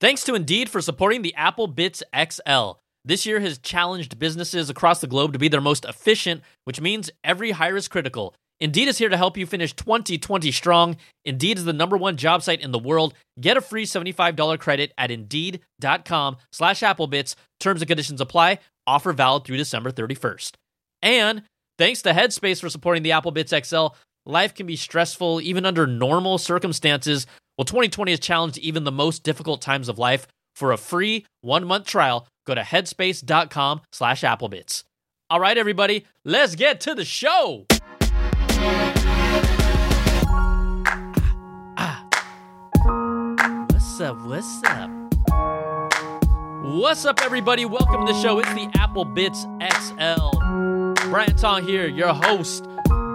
Thanks to Indeed for supporting the Apple Bits XL. This year has challenged businesses across the globe to be their most efficient, which means every hire is critical. Indeed is here to help you finish 2020 strong. Indeed is the number one job site in the world. Get a free $75 credit at Indeed.com slash Applebits. Terms and conditions apply. Offer valid through December 31st. And thanks to Headspace for supporting the Applebits XL. Life can be stressful even under normal circumstances. Well, 2020 has challenged even the most difficult times of life. For a free one-month trial, go to headspace.com slash Applebits. All right, everybody, let's get to the show. What's up? What's up? What's up, everybody? Welcome to the show. It's the Apple Bits XL. Brian Tong here, your host,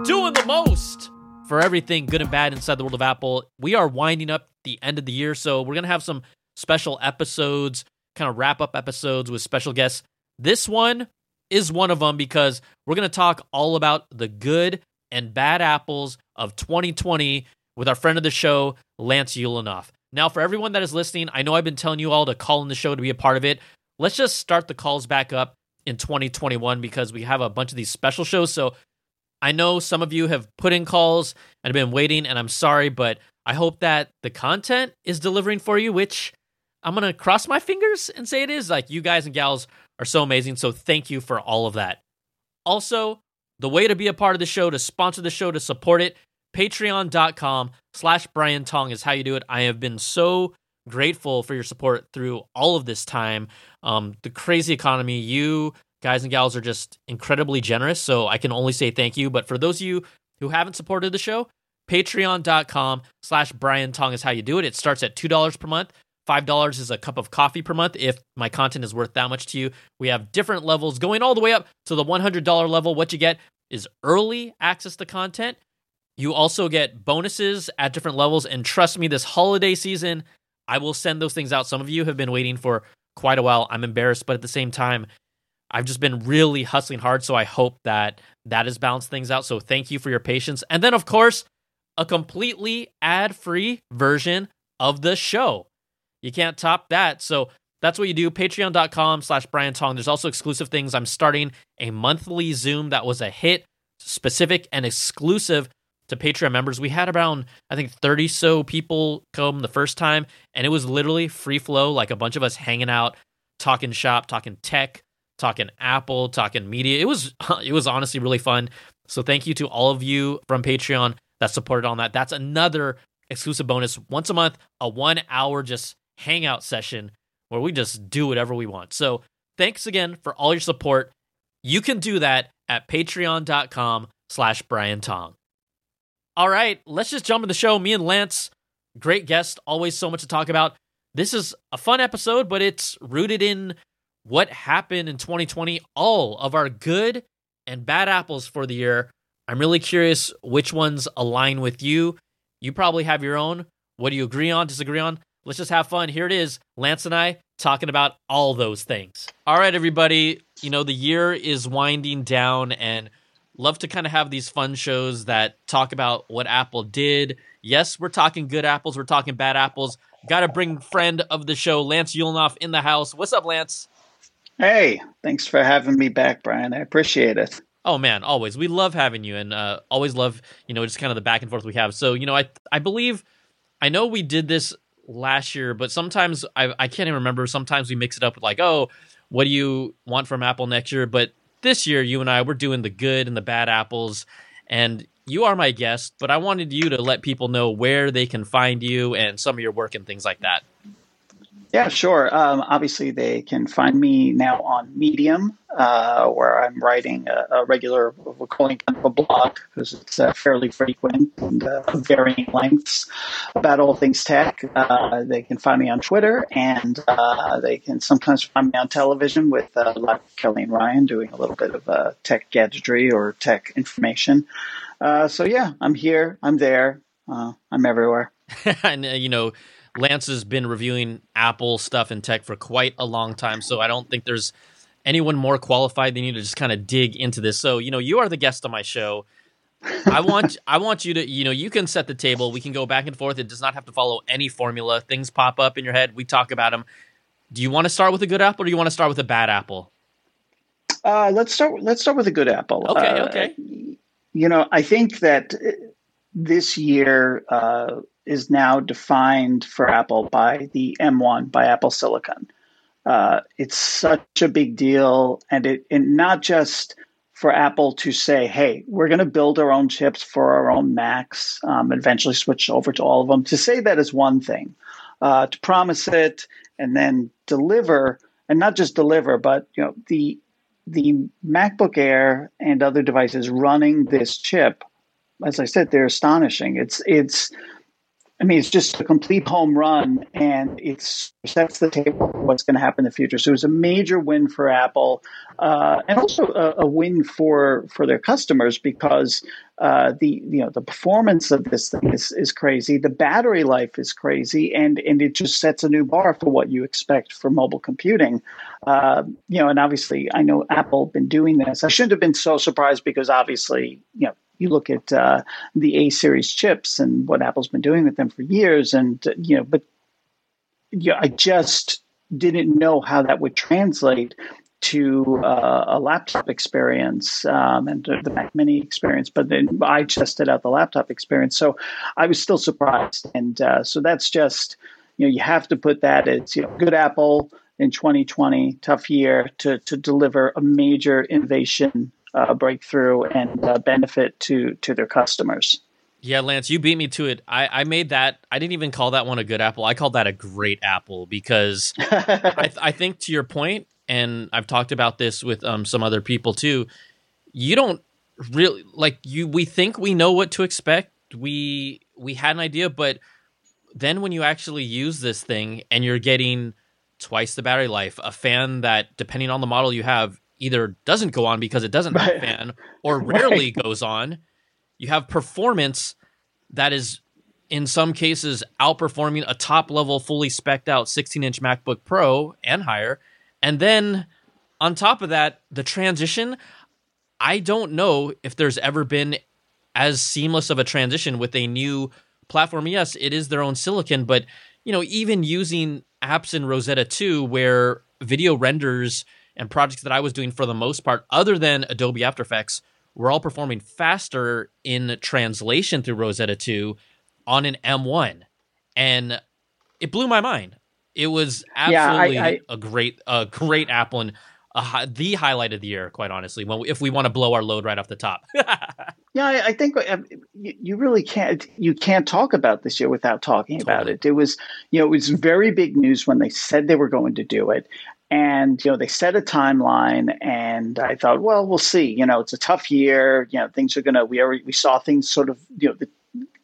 doing the most for everything good and bad inside the world of Apple. We are winding up the end of the year, so we're going to have some special episodes, kind of wrap up episodes with special guests. This one is one of them because we're going to talk all about the good and bad apples of 2020 with our friend of the show, Lance Ulanoff. Now, for everyone that is listening, I know I've been telling you all to call in the show to be a part of it. Let's just start the calls back up in 2021 because we have a bunch of these special shows. So I know some of you have put in calls and have been waiting, and I'm sorry, but I hope that the content is delivering for you, which I'm going to cross my fingers and say it is. Like, you guys and gals are so amazing. So thank you for all of that. Also, the way to be a part of the show, to sponsor the show, to support it, patreon.com slash Brian Tong is how you do it. I have been so grateful for your support through all of this time. Um, the crazy economy, you guys and gals are just incredibly generous. So I can only say thank you. But for those of you who haven't supported the show, patreon.com slash Brian Tong is how you do it. It starts at $2 per month. $5 is a cup of coffee per month if my content is worth that much to you. We have different levels going all the way up to the $100 level. What you get is early access to content. You also get bonuses at different levels. And trust me, this holiday season, I will send those things out. Some of you have been waiting for quite a while. I'm embarrassed, but at the same time, I've just been really hustling hard. So I hope that that has balanced things out. So thank you for your patience. And then, of course, a completely ad free version of the show. You can't top that. So that's what you do. Patreon.com slash Brian Tong. There's also exclusive things. I'm starting a monthly Zoom that was a hit, specific and exclusive to Patreon members. We had around, I think, 30 so people come the first time, and it was literally free flow, like a bunch of us hanging out, talking shop, talking tech, talking Apple, talking media. It was it was honestly really fun. So thank you to all of you from Patreon that supported on that. That's another exclusive bonus once a month, a one hour just hangout session where we just do whatever we want. So thanks again for all your support. You can do that at patreon.com slash Brian Tong. All right, let's just jump in the show. Me and Lance, great guest, always so much to talk about. This is a fun episode, but it's rooted in what happened in 2020, all of our good and bad apples for the year. I'm really curious which ones align with you. You probably have your own. What do you agree on, disagree on? Let's just have fun. Here it is. Lance and I talking about all those things. All right, everybody. You know, the year is winding down and love to kind of have these fun shows that talk about what Apple did. Yes, we're talking good apples, we're talking bad apples. Got to bring friend of the show, Lance Ulanoff, in the house. What's up, Lance? Hey, thanks for having me back, Brian. I appreciate it. Oh man, always. We love having you, and uh, always love you know just kind of the back and forth we have. So you know, I I believe I know we did this last year, but sometimes I I can't even remember. Sometimes we mix it up with like, oh, what do you want from Apple next year? But this year, you and I we're doing the good and the bad apples, and you are my guest. But I wanted you to let people know where they can find you and some of your work and things like that. Yeah, sure. Um, obviously, they can find me now on Medium, uh, where I'm writing a, a, regular, we're calling kind of a blog because it's uh, fairly frequent and uh, varying lengths about all things tech. Uh, they can find me on Twitter, and uh, they can sometimes find me on television with uh, Kelly and Ryan doing a little bit of tech gadgetry or tech information. so yeah, I'm here, I'm there, I'm everywhere. and you know Lance has been reviewing Apple stuff and tech for quite a long time, so I don't think there's anyone more qualified than you to just kind of dig into this. So, you know, you are the guest on my show. I want I want you to you know you can set the table. We can go back and forth. It does not have to follow any formula. Things pop up in your head. We talk about them. Do you want to start with a good apple, or do you want to start with a bad apple? Uh, let's start. Let's start with a good apple. Okay. Uh, okay. You know, I think that this year uh, is now defined for Apple by the M1 by Apple Silicon. Uh, it's such a big deal, and it and not just for Apple to say, "Hey, we're going to build our own chips for our own Macs, um, eventually switch over to all of them." To say that is one thing. Uh, to promise it and then deliver, and not just deliver, but you know the the MacBook Air and other devices running this chip, as I said, they're astonishing. It's it's I mean, it's just a complete home run, and it sets the table for what's going to happen in the future. So it was a major win for Apple, uh, and also a, a, win for for their customers because uh, the you know the performance of this thing is, is crazy, the battery life is crazy, and and it just sets a new bar for what you expect for mobile computing. Uh, you know, and obviously, I know Apple been doing this. I shouldn't have been so surprised because obviously, you know you look at uh, the A series chips and what Apple's been doing with them for years, and you know, but yeah, I just didn't know how that would translate to uh, a laptop experience um, and the Mac Mini experience, but then I tested out the laptop experience, so I was still surprised, and uh, so that's just you know you have to put that it's you know good Apple in 2020, tough year to to deliver a major innovation uh, breakthrough and uh, benefit to to their customers. Yeah, Lance, you beat me to it. I, I made that. I didn't even call that one a good apple. I called that a great apple because I, I think to your point, and I've talked about this with um, some other people too. You don't really like you. We think we know what to expect. We we had an idea, but then when you actually use this thing and you're getting twice the battery life, a fan that depending on the model you have either doesn't go on because it doesn't have a fan or rarely right. goes on. You have performance that is in some cases outperforming a top level fully specced out 16 inch MacBook Pro and higher. And then on top of that, the transition, I don't know if there's ever been as seamless of a transition with a new platform. Yes, it is their own silicon, but you know, even using apps in Rosetta 2 where video renders and projects that I was doing for the most part, other than Adobe After Effects, were all performing faster in translation through Rosetta 2 on an M1. And it blew my mind. It was absolutely yeah, I, I, a great, a great Apple and the highlight of the year, quite honestly. When if we want to blow our load right off the top. yeah, I, I think uh, you really can't. You can't talk about this year without talking totally. about it. It was, you know, it was very big news when they said they were going to do it, and you know they set a timeline and i thought well we'll see. You know it's a tough year. You know things are going to we already we saw things sort of you know the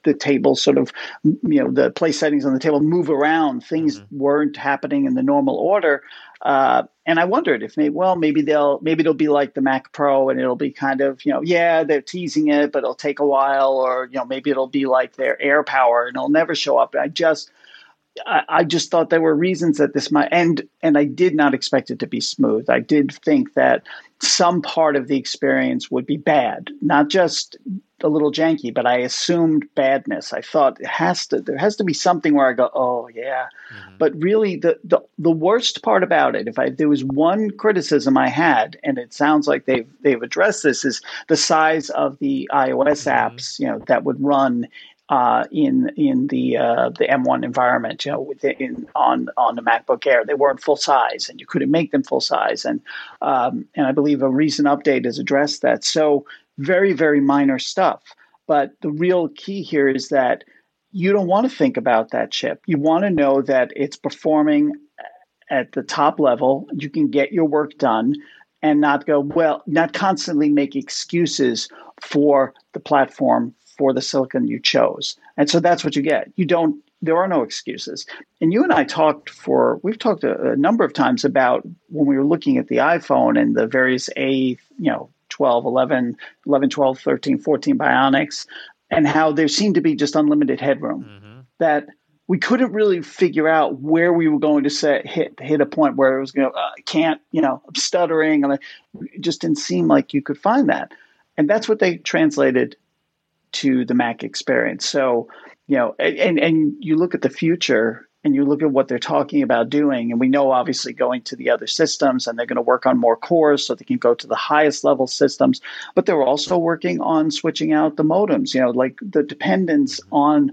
the table sort of you know the place settings on the table move around. Things mm-hmm. weren't happening in the normal order. Uh, and i wondered if maybe well maybe they'll maybe it'll be like the mac pro and it'll be kind of you know yeah they're teasing it but it'll take a while or you know maybe it'll be like their AirPower and it'll never show up. I just I, I, just thought there were reasons that this might end, and I did not expect it to be smooth. I did think that some part of the experience would be bad, not just a little janky, but I assumed badness. I thought it has to there has to be something where I go, oh yeah. Mm-hmm. But really, the, the the worst part about it, if I there was one criticism I had, and it sounds like they've they've addressed this, is the size of the iOS mm-hmm. apps, you know, that would run uh, in in the uh, the M1 environment, you know, within, on on the MacBook Air. They weren't full size, and you couldn't make them full size. And um, and I believe a recent update has addressed that. So very very minor stuff. But the real key here is that you don't want to think about that chip. You want to know that it's performing at the top level. You can get your work done and not go well, not constantly make excuses for the platform for the silicon you chose. And so that's what you get. You don't there are no excuses. And you and I talked for we've talked a, a, number of times about when we were looking at the iPhone and the various A, you know, 12, 11, 11, 12, 13, 14 Bionics and how there seemed to be just unlimited headroom. Mm-hmm. That we couldn't really figure out where we were going to set hit hit a point where it was going to uh, can't you know I'm stuttering and it just didn't seem like you could find that and that's what they translated to the Mac experience. So, you know, and and you look at the future and you look at what they're talking about doing, and we know obviously going to the other systems, and they're going to work on more cores so they can go to the highest level systems. But they're also working on switching out the modems. You know, like the dependence on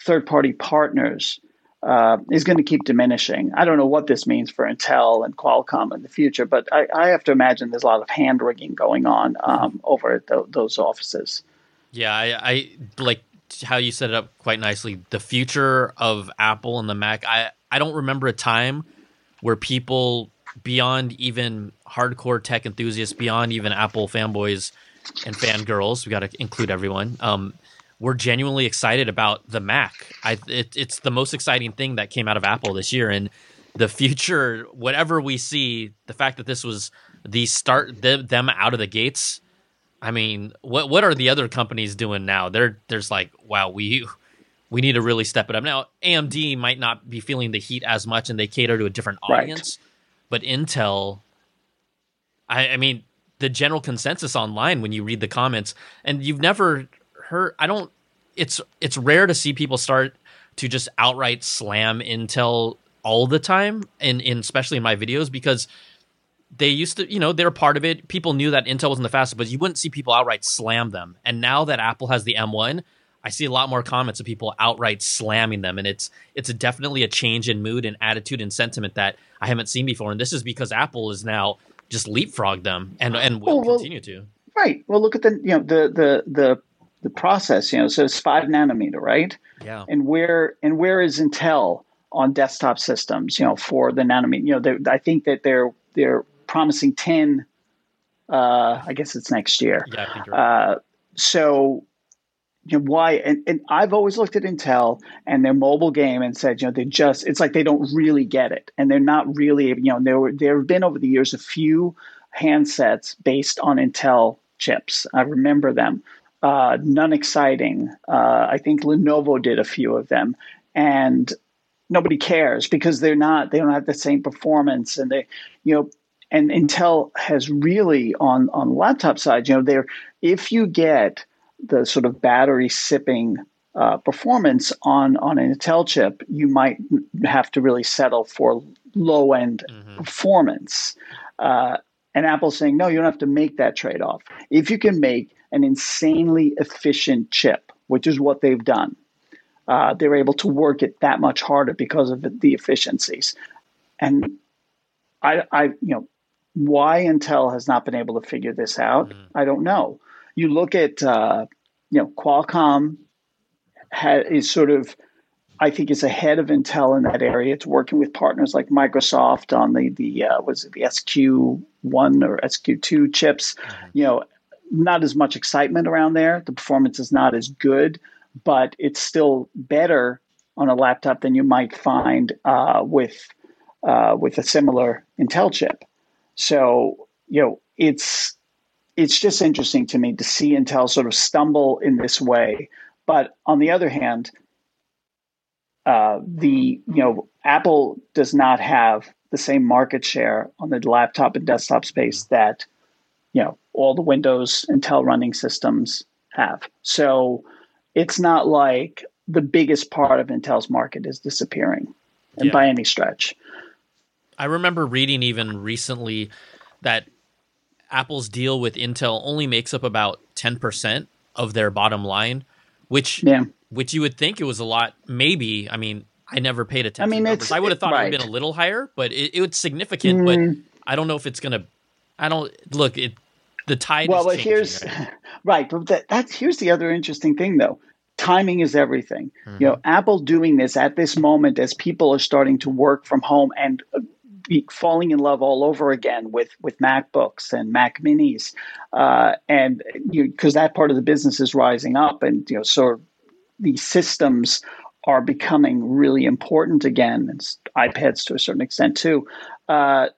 third party partners uh, is going to keep diminishing. I don't know what this means for Intel and Qualcomm in the future, but I, I have to imagine there's a lot of hand wringing going on um, over at those offices. Yeah, I, I like how you set it up quite nicely. The future of Apple and the Mac. I I don't remember a time where people beyond even hardcore tech enthusiasts, beyond even Apple fanboys and fangirls, we got to include everyone. Um, we're genuinely excited about the Mac. I it, it's the most exciting thing that came out of Apple this year, and the future, whatever we see, the fact that this was the start the, them out of the gates. I mean, what what are the other companies doing now? They're there's like, wow, we we need to really step it up. Now, AMD might not be feeling the heat as much, and they cater to a different audience, right. but Intel, I, I mean, the general consensus online when you read the comments, and you've never heard. I don't it's it's rare to see people start to just outright slam Intel all the time and in, in especially in my videos because they used to, you know, they're part of it. People knew that Intel wasn't the fastest, but you wouldn't see people outright slam them. And now that Apple has the M1, I see a lot more comments of people outright slamming them, and it's it's a definitely a change in mood and attitude and sentiment that I haven't seen before. And this is because Apple is now just leapfrogged them and and will well, continue to. Right. Well, look at the you know the the the the process, you know, so it's five nanometer, right? Yeah. And where and where is Intel on desktop systems, you know, for the nanometer? You know, I think that they're they're promising ten. Uh, I guess it's next year. Yeah. Uh, so, you know, why? And, and I've always looked at Intel and their mobile game and said, you know, they just it's like they don't really get it, and they're not really, you know, there were there have been over the years a few handsets based on Intel chips. I remember them uh, none exciting. Uh, I think Lenovo did a few of them, and nobody cares because they're not. They don't have the same performance, and they, you know, and Intel has really on on the laptop side. You know, they're if you get the sort of battery sipping uh, performance on on an Intel chip, you might have to really settle for low end mm-hmm. performance. Uh, and Apple's saying, no, you don't have to make that trade off. If you can make an insanely efficient chip, which is what they've done. Uh, they're able to work it that much harder because of the efficiencies. And I, I, you know, why Intel has not been able to figure this out, mm-hmm. I don't know. You look at, uh, you know, Qualcomm ha- is sort of, I think, is ahead of Intel in that area. It's working with partners like Microsoft on the the uh, was it the SQ one or SQ two chips. Mm-hmm. You know, not as much excitement around there. The performance is not as good, but it's still better on a laptop than you might find uh, with uh, with a similar Intel chip. So you know it's it's just interesting to me to see Intel sort of stumble in this way. But on the other hand, uh, the you know Apple does not have the same market share on the laptop and desktop space that you know all the Windows Intel running systems have. So it's not like the biggest part of Intel's market is disappearing yeah. by any stretch. I remember reading even recently that Apple's deal with Intel only makes up about 10% of their bottom line, which yeah. which you would think it was a lot maybe, I mean, I never paid attention. I mean, it's, I would have thought right. it would have been a little higher, but it, it was significant. Mm. But I don't know if it's going to. I don't look. It the tide. Well, but here's right? right, but that, that's here's the other interesting thing though. Timing is everything. Mm-hmm. You know, Apple doing this at this moment as people are starting to work from home and falling in love all over again with with MacBooks and Mac Minis, uh, and because that part of the business is rising up, and you know, so these systems are becoming really important again, and iPads to a certain extent too. Uh,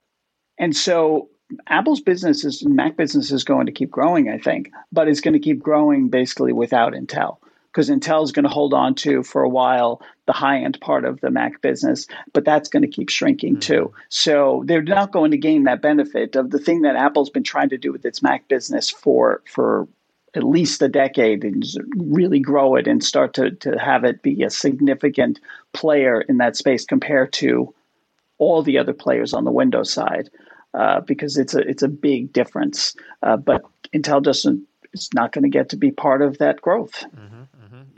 and so Apple's business is Mac business is going to keep growing, I think, but it's going to keep growing basically without Intel because Intel is going to hold on to for a while the high end part of the Mac business, but that's going to keep shrinking mm-hmm. too. So they're not going to gain that benefit of the thing that Apple's been trying to do with its Mac business for for at least a decade and really grow it and start to, to have it be a significant player in that space compared to all the other players on the Windows side. Uh, because it's a it's a big difference. Uh, but Intel doesn't is not going to get to be part of that growth. Mm-hmm.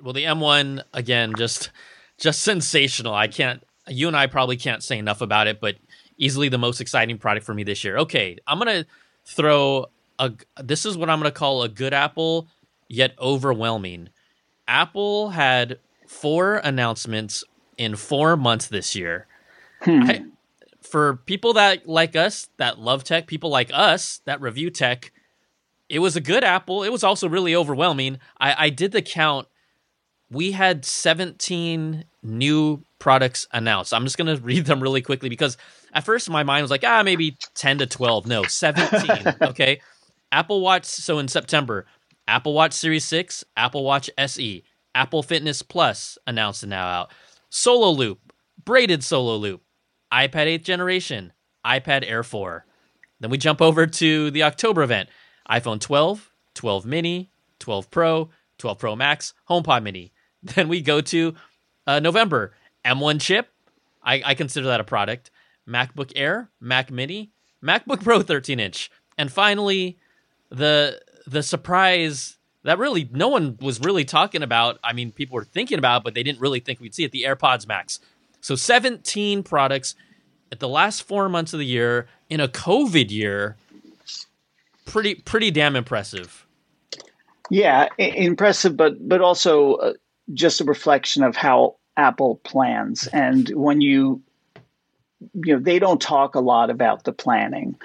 Well, the M1 again, just just sensational. I can't. You and I probably can't say enough about it, but easily the most exciting product for me this year. Okay, I'm gonna throw a. This is what I'm gonna call a good Apple, yet overwhelming. Apple had four announcements in four months this year. Hmm. I, for people that like us, that love tech, people like us that review tech, it was a good Apple. It was also really overwhelming. I, I did the count. We had 17 new products announced. I'm just going to read them really quickly because at first my mind was like, ah, maybe 10 to 12. No, 17. okay. Apple Watch. So in September, Apple Watch Series 6, Apple Watch SE, Apple Fitness Plus announced and now out, Solo Loop, braided Solo Loop, iPad 8th generation, iPad Air 4. Then we jump over to the October event iPhone 12, 12 mini, 12 Pro, 12 Pro Max, HomePod mini. Then we go to uh, November, M1 chip. I, I consider that a product. MacBook Air, Mac Mini, MacBook Pro 13 inch, and finally the the surprise that really no one was really talking about. I mean, people were thinking about, but they didn't really think we'd see it. The AirPods Max. So 17 products at the last four months of the year in a COVID year pretty pretty damn impressive. Yeah, impressive, but but also uh, just a reflection of how Apple plans. And when you you know they don't talk a lot about the planning,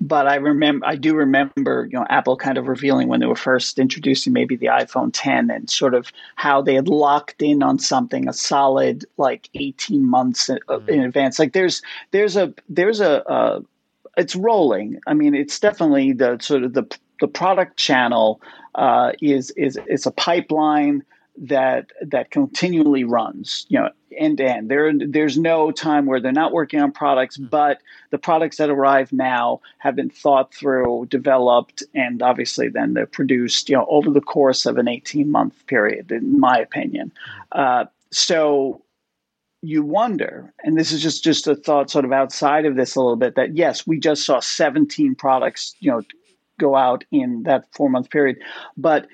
but I remember I do remember you know Apple kind of revealing when they were first introducing maybe the iPhone 10 and sort of how they had locked in on something a solid like 18 months in, mm-hmm. in advance. Like there's there's a there's a, a it's rolling. I mean, it's definitely the sort of the the product channel uh, is is is a pipeline that that continually runs, you know, end to end. There there's no time where they're not working on products, hmm. but the products that arrive now have been thought through, developed, and obviously then they're produced, you know, over the course of an 18 month period, in my opinion. Hmm. Uh, so you wonder, and this is just just a thought sort of outside of this a little bit, that yes, we just saw 17 products, you know, go out in that four month period, but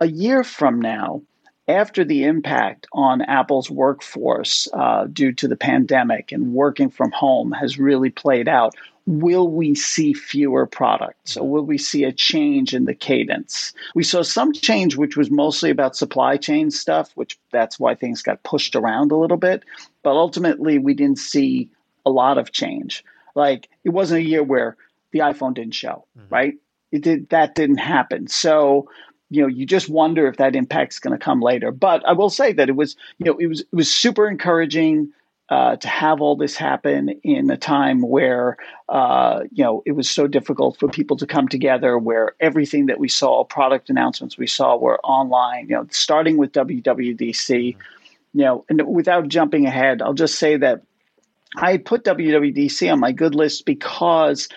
a year from now, after the impact on Apple's workforce uh, due to the pandemic and working from home has really played out, will we see fewer products or will we see a change in the cadence? We saw some change, which was mostly about supply chain stuff, which that's why things got pushed around a little bit. But ultimately, we didn't see a lot of change. Like it wasn't a year where the iPhone didn't show, mm-hmm. right? It did that didn't happen. So you know you just wonder if that impact's going to come later but i will say that it was you know it was it was super encouraging uh, to have all this happen in a time where uh, you know it was so difficult for people to come together, where everything that we saw, product announcements we saw, were online. You know, starting with WWDC. You know, and without jumping ahead, I'll just say that I put WWDC on my good list because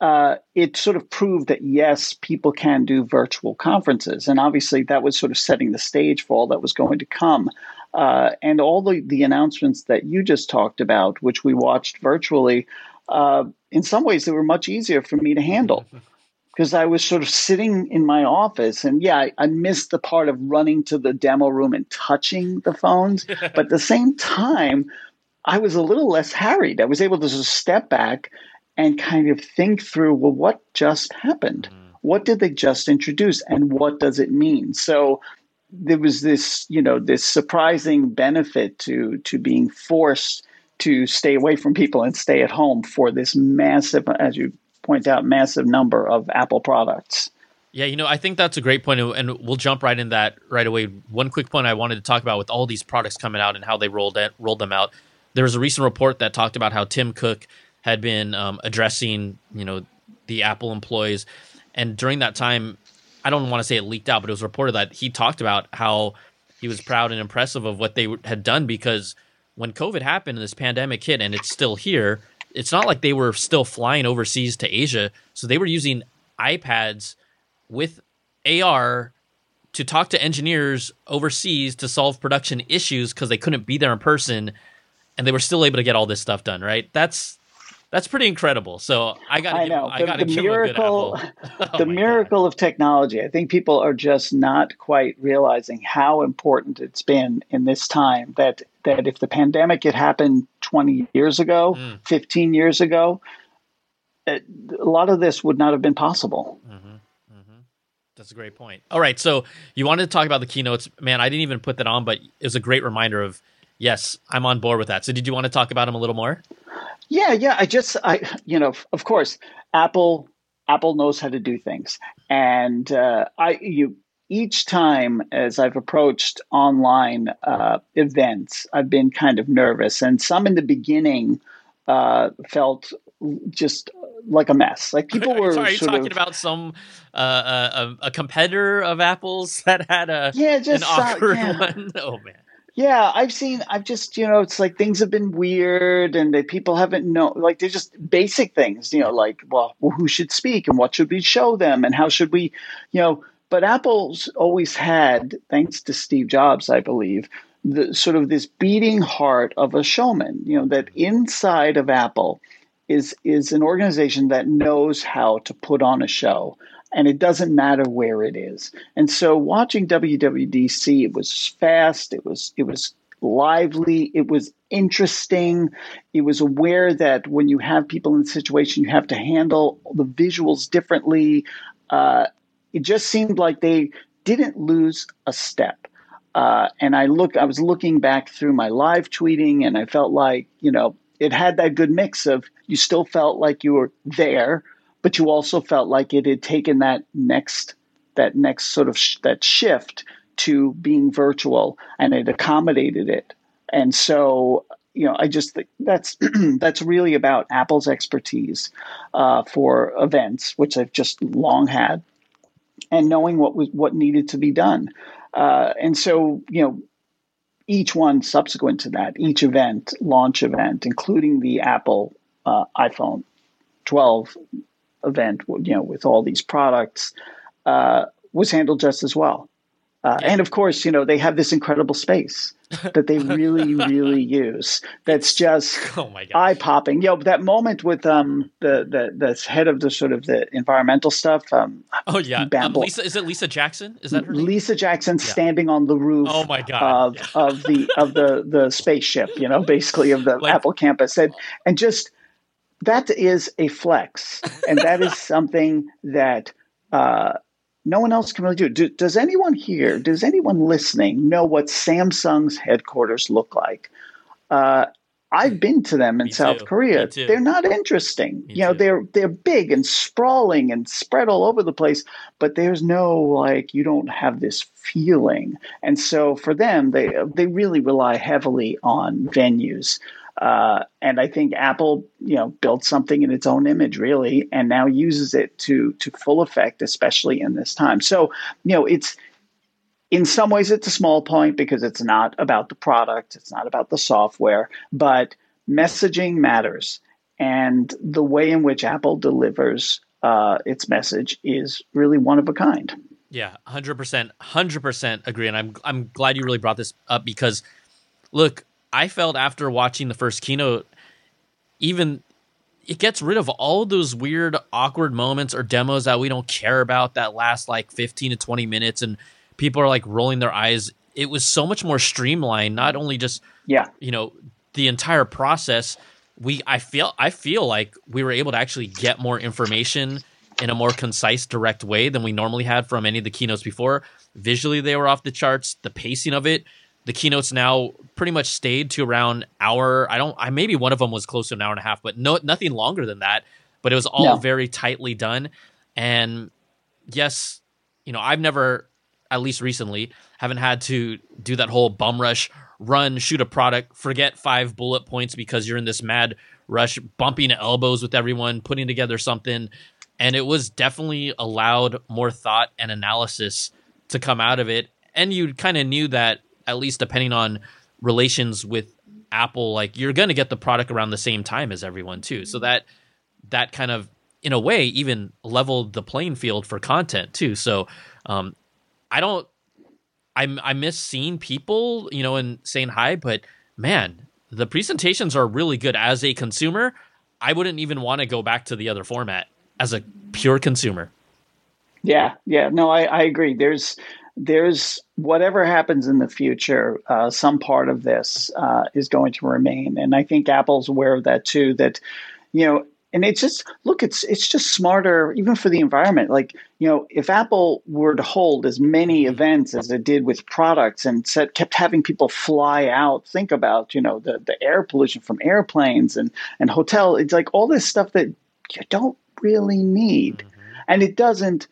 uh, it sort of proved that yes, people can do virtual conferences, and obviously that was sort of setting the stage for all that was going to come. Uh, and all the, the announcements that you just talked about, which we watched virtually, uh, in some ways they were much easier for me to handle because I was sort of sitting in my office. And yeah, I, I, missed the part of running to the demo room and touching the phones. but at the same time, I was a little less harried. I was able to just step back and kind of think through well, what just happened? Mm. What did they just introduce? And what does it mean? So there was this, you know, this surprising benefit to to being forced to stay away from people and stay at home for this massive, as you point out, massive number of Apple products. Yeah, you know, I think that's a great point, and we'll jump right in that right away. One quick point I wanted to talk about with all these products coming out and how they rolled it, rolled them out. There was a recent report that talked about how Tim Cook had been um, addressing, you know, the Apple employees, and during that time, I don't want to say it leaked out, but it was reported that he talked about how he was proud and impressive of what they had done because when COVID happened and this pandemic hit and it's still here, it's not like they were still flying overseas to Asia. So they were using iPads with AR to talk to engineers overseas to solve production issues because they couldn't be there in person, and they were still able to get all this stuff done. Right? That's that's pretty incredible. So I got. I know. I got to the miracle. oh the miracle God. of technology. I think people are just not quite realizing how important it's been in this time. That that if the pandemic had happened 20 years ago, mm. 15 years ago, it, a lot of this would not have been possible. Mm-hmm. Mm-hmm. That's a great point. All right, so you wanted to talk about the keynotes, man. I didn't even put that on, but it was a great reminder of yes, I'm on board with that. So, did you want to talk about them a little more? Yeah, yeah. I just, I, you know, of course, Apple, Apple knows how to do things, and uh, I, you, each time as I've approached online uh, events, I've been kind of nervous, and some in the beginning uh, felt just like a mess. Like people were. Sorry, are you talking of, about some uh, a, a, competitor of Apple's that had a yeah, just an awkward yeah. one? Oh man. Yeah, I've seen. I've just you know, it's like things have been weird, and that people haven't know Like they're just basic things, you know, like well, well, who should speak, and what should we show them, and how should we, you know. But Apple's always had, thanks to Steve Jobs, I believe, the sort of this beating heart of a showman. You know that inside of Apple is is an organization that knows how to put on a show and it doesn't matter where it is. And so watching WWDC, it was fast, it was it was lively, it was interesting. It was aware that when you have people in a situation, you have to handle the visuals differently. Uh, it just seemed like they didn't lose a step. Uh, and I look, I was looking back through my live tweeting, and I felt like you know it had that good mix of you still felt like you were there, but you also felt like it had taken that next that next sort of sh- that shift to being virtual and it accommodated it. And so you know i just think that's that's really about apple's expertise uh, for events which i've just long had and knowing what was what needed to be done. Uh, and so you know each one subsequent to that each event launch event including the apple uh, iphone 12 event, you know, with all these products, uh, was handled just as well. Uh, and of course, you know, they have this incredible space that they really, really use. That's just oh my eye popping. You know, that moment with um the the the head of the sort of the environmental stuff. Um, oh yeah, um, Lisa is it Lisa Jackson? Is that her? Lisa Jackson yeah. standing on the roof. Oh my god! Of yeah. of the of the the spaceship. You know, basically of the like, Apple campus, and and just that is a flex, and that is something that uh, no one else can really do. do. Does anyone here, does anyone listening know what Samsung's headquarters look like? Uh, I've been to them in Me South too. Korea. They're not interesting. Me you know, too. they're they're big and sprawling and spread all over the place, but there's no like you don't have this feeling. And so for them, they they really rely heavily on venues. Uh, and I think Apple, you know, built something in its own image, really, and now uses it to to full effect, especially in this time. So, you know, it's in some ways it's a small point because it's not about the product, it's not about the software, but messaging matters, and the way in which Apple delivers uh, its message is really one of a kind. Yeah, hundred percent, hundred percent agree, and I'm I'm glad you really brought this up because, look, I felt after watching the first keynote, even it gets rid of all of those weird, awkward moments or demos that we don't care about that last like 15 to 20 minutes and people are like rolling their eyes. It was so much more streamlined, not only just, yeah, you know, the entire process. We, I feel, I feel like we were able to actually get more information in a more concise, direct way than we normally had from any of the keynotes before. Visually, they were off the charts. The pacing of it the keynotes now pretty much stayed to around hour. I don't. I maybe one of them was close to an hour and a half, but no, nothing longer than that. But it was all no. very tightly done. And yes, you know, I've never, at least recently, haven't had to do that whole bum rush run, shoot a product, forget five bullet points because you're in this mad rush, bumping elbows with everyone, putting together something. And it was definitely allowed more thought and analysis to come out of it. And you kind of knew that at least depending on relations with Apple, like you're going to get the product around the same time as everyone too. So that that kind of in a way even leveled the playing field for content too. So um, I don't I I miss seeing people, you know, and saying hi. But man, the presentations are really good as a consumer. I wouldn't even want to go back to the other format as a pure consumer. Yeah, yeah, no, I, I agree. There's there's whatever happens in the future, uh, some part of this uh, is going to remain, and I think Apple's aware of that too. That you know, and it's just look, it's it's just smarter even for the environment. Like you know, if Apple were to hold as many events as it did with products and set, kept having people fly out, think about you know the the air pollution from airplanes and and hotel. It's like all this stuff that you don't really need, mm-hmm. and it doesn't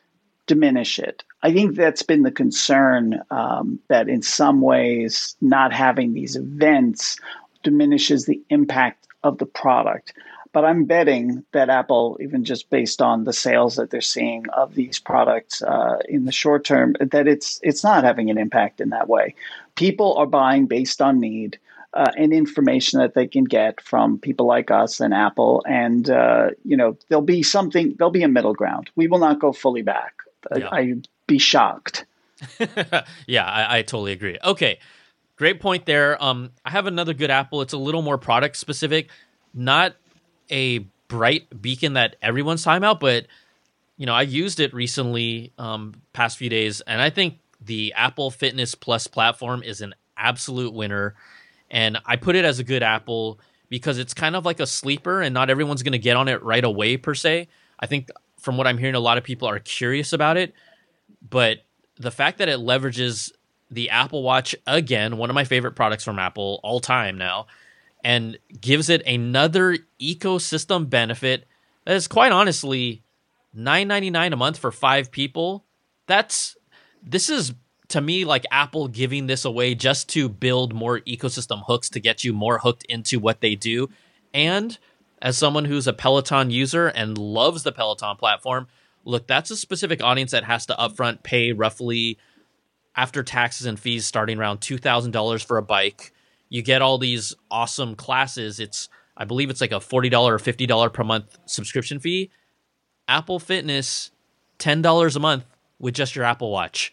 diminish it. I think that's been the concern um, that in some ways not having these events diminishes the impact of the product. But I'm betting that Apple, even just based on the sales that they're seeing of these products uh, in the short term, that it's it's not having an impact in that way. People are buying based on need. Uh, and information that they can get from people like us and Apple, and uh, you know there'll be something, there'll be a middle ground. We will not go fully back. Yeah. I, be shocked. yeah, I, I, totally agree. Okay, great point there. Um, I have another good Apple. It's a little more product specific, not a bright beacon that everyone's time out, but you know, I used it recently, um, past few days, and I think the Apple Fitness Plus platform is an absolute winner. And I put it as a good Apple because it's kind of like a sleeper, and not everyone's going to get on it right away per se. I think from what I'm hearing, a lot of people are curious about it. But the fact that it leverages the Apple Watch again, one of my favorite products from Apple all time now, and gives it another ecosystem benefit that is quite honestly $9.99 a month for five people. That's this is to me like Apple giving this away just to build more ecosystem hooks to get you more hooked into what they do. And as someone who's a Peloton user and loves the Peloton platform, look, that's a specific audience that has to upfront pay roughly after taxes and fees starting around $2,000 for a bike. You get all these awesome classes. It's I believe it's like a $40 or $50 per month subscription fee. Apple Fitness $10 a month with just your Apple Watch.